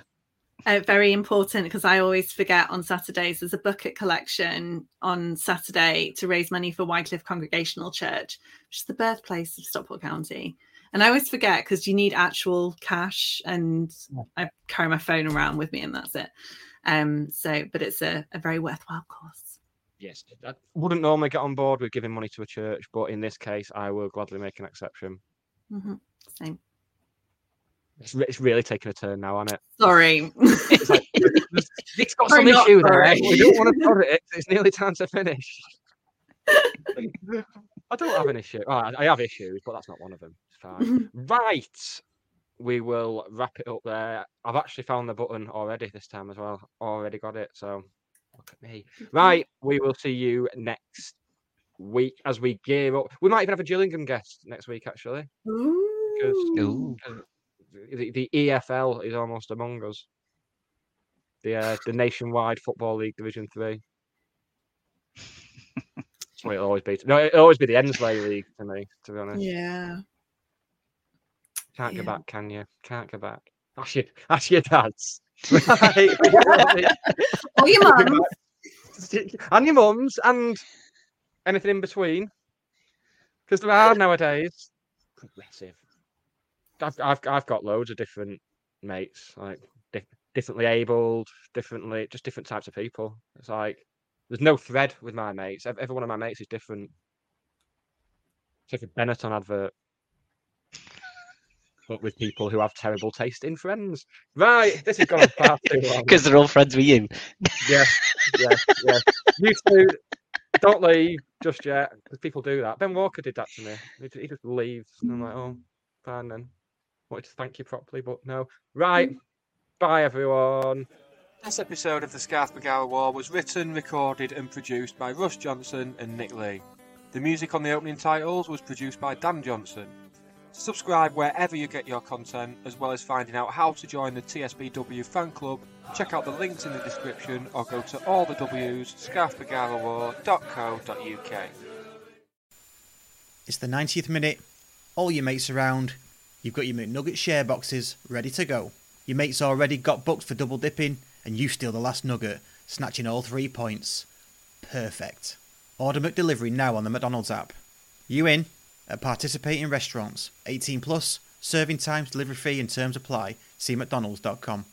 Uh, very important because I always forget on Saturdays. There's a bucket collection on Saturday to raise money for Wycliffe Congregational Church, which is the birthplace of Stockport County. And I always forget because you need actual cash, and I carry my phone around with me, and that's it. Um, so, but it's a, a very worthwhile cause. Yes, I wouldn't normally get on board with giving money to a church, but in this case, I will gladly make an exception. Mm-hmm. Same. It's, re- it's really taking a turn now, isn't it? Sorry. It's like, *laughs* it's got some not issue there. sorry. We don't want to put it. It's nearly time to finish. *laughs* I don't have an issue. Oh, I I have issues, but that's not one of them. It's fine. *laughs* right. We will wrap it up there. I've actually found the button already this time as well. Already got it. So look at me. Right. We will see you next week as we gear up. We might even have a Gillingham guest next week, actually. Because Ooh. Uh, the, the EFL is almost among us. The uh, the nationwide football league division three. That's what it'll always be. No, it'll always be the Endsleigh League to me. To be honest, yeah. can't go back, can you? Can't go back. Ask your ask your dads. *laughs* Right. Or your mum. and your mums and anything in between. Because there are nowadays. Progressive. I've, I've I've got loads of different mates, like di- differently abled, differently, just different types of people. It's like there's no thread with my mates. Every one of my mates is different. It's like a Benetton advert, but with people who have terrible taste in friends. Right, this has gone on far too *laughs* long. Because they're all friends with you. Yeah, yeah, yeah. You two, don't leave just yet, because people do that. Ben Walker did that to me. He, he just leaves, and I'm like, oh, fine then. Wanted to thank you properly, but no. Right, mm. bye everyone. This episode of the Scarf Bergara Wore was written, recorded, and produced by Russ Johnson and Nick Lee. The music on the opening titles was produced by Dan Johnson. Subscribe wherever you get your content, as well as finding out how to join the TSBW fan club. Check out the links in the description or go to all the W's, scarfbergarawore.co.uk. It's the 90th minute. All your mates around. You've got your McNugget share boxes ready to go. Your mates already got booked for double dipping, and you steal the last nugget, snatching all three points. Perfect. Order McDelivery now on the McDonald's app. You in? At participating restaurants. 18 plus. Serving times, delivery fee, and terms apply. See McDonald's.com.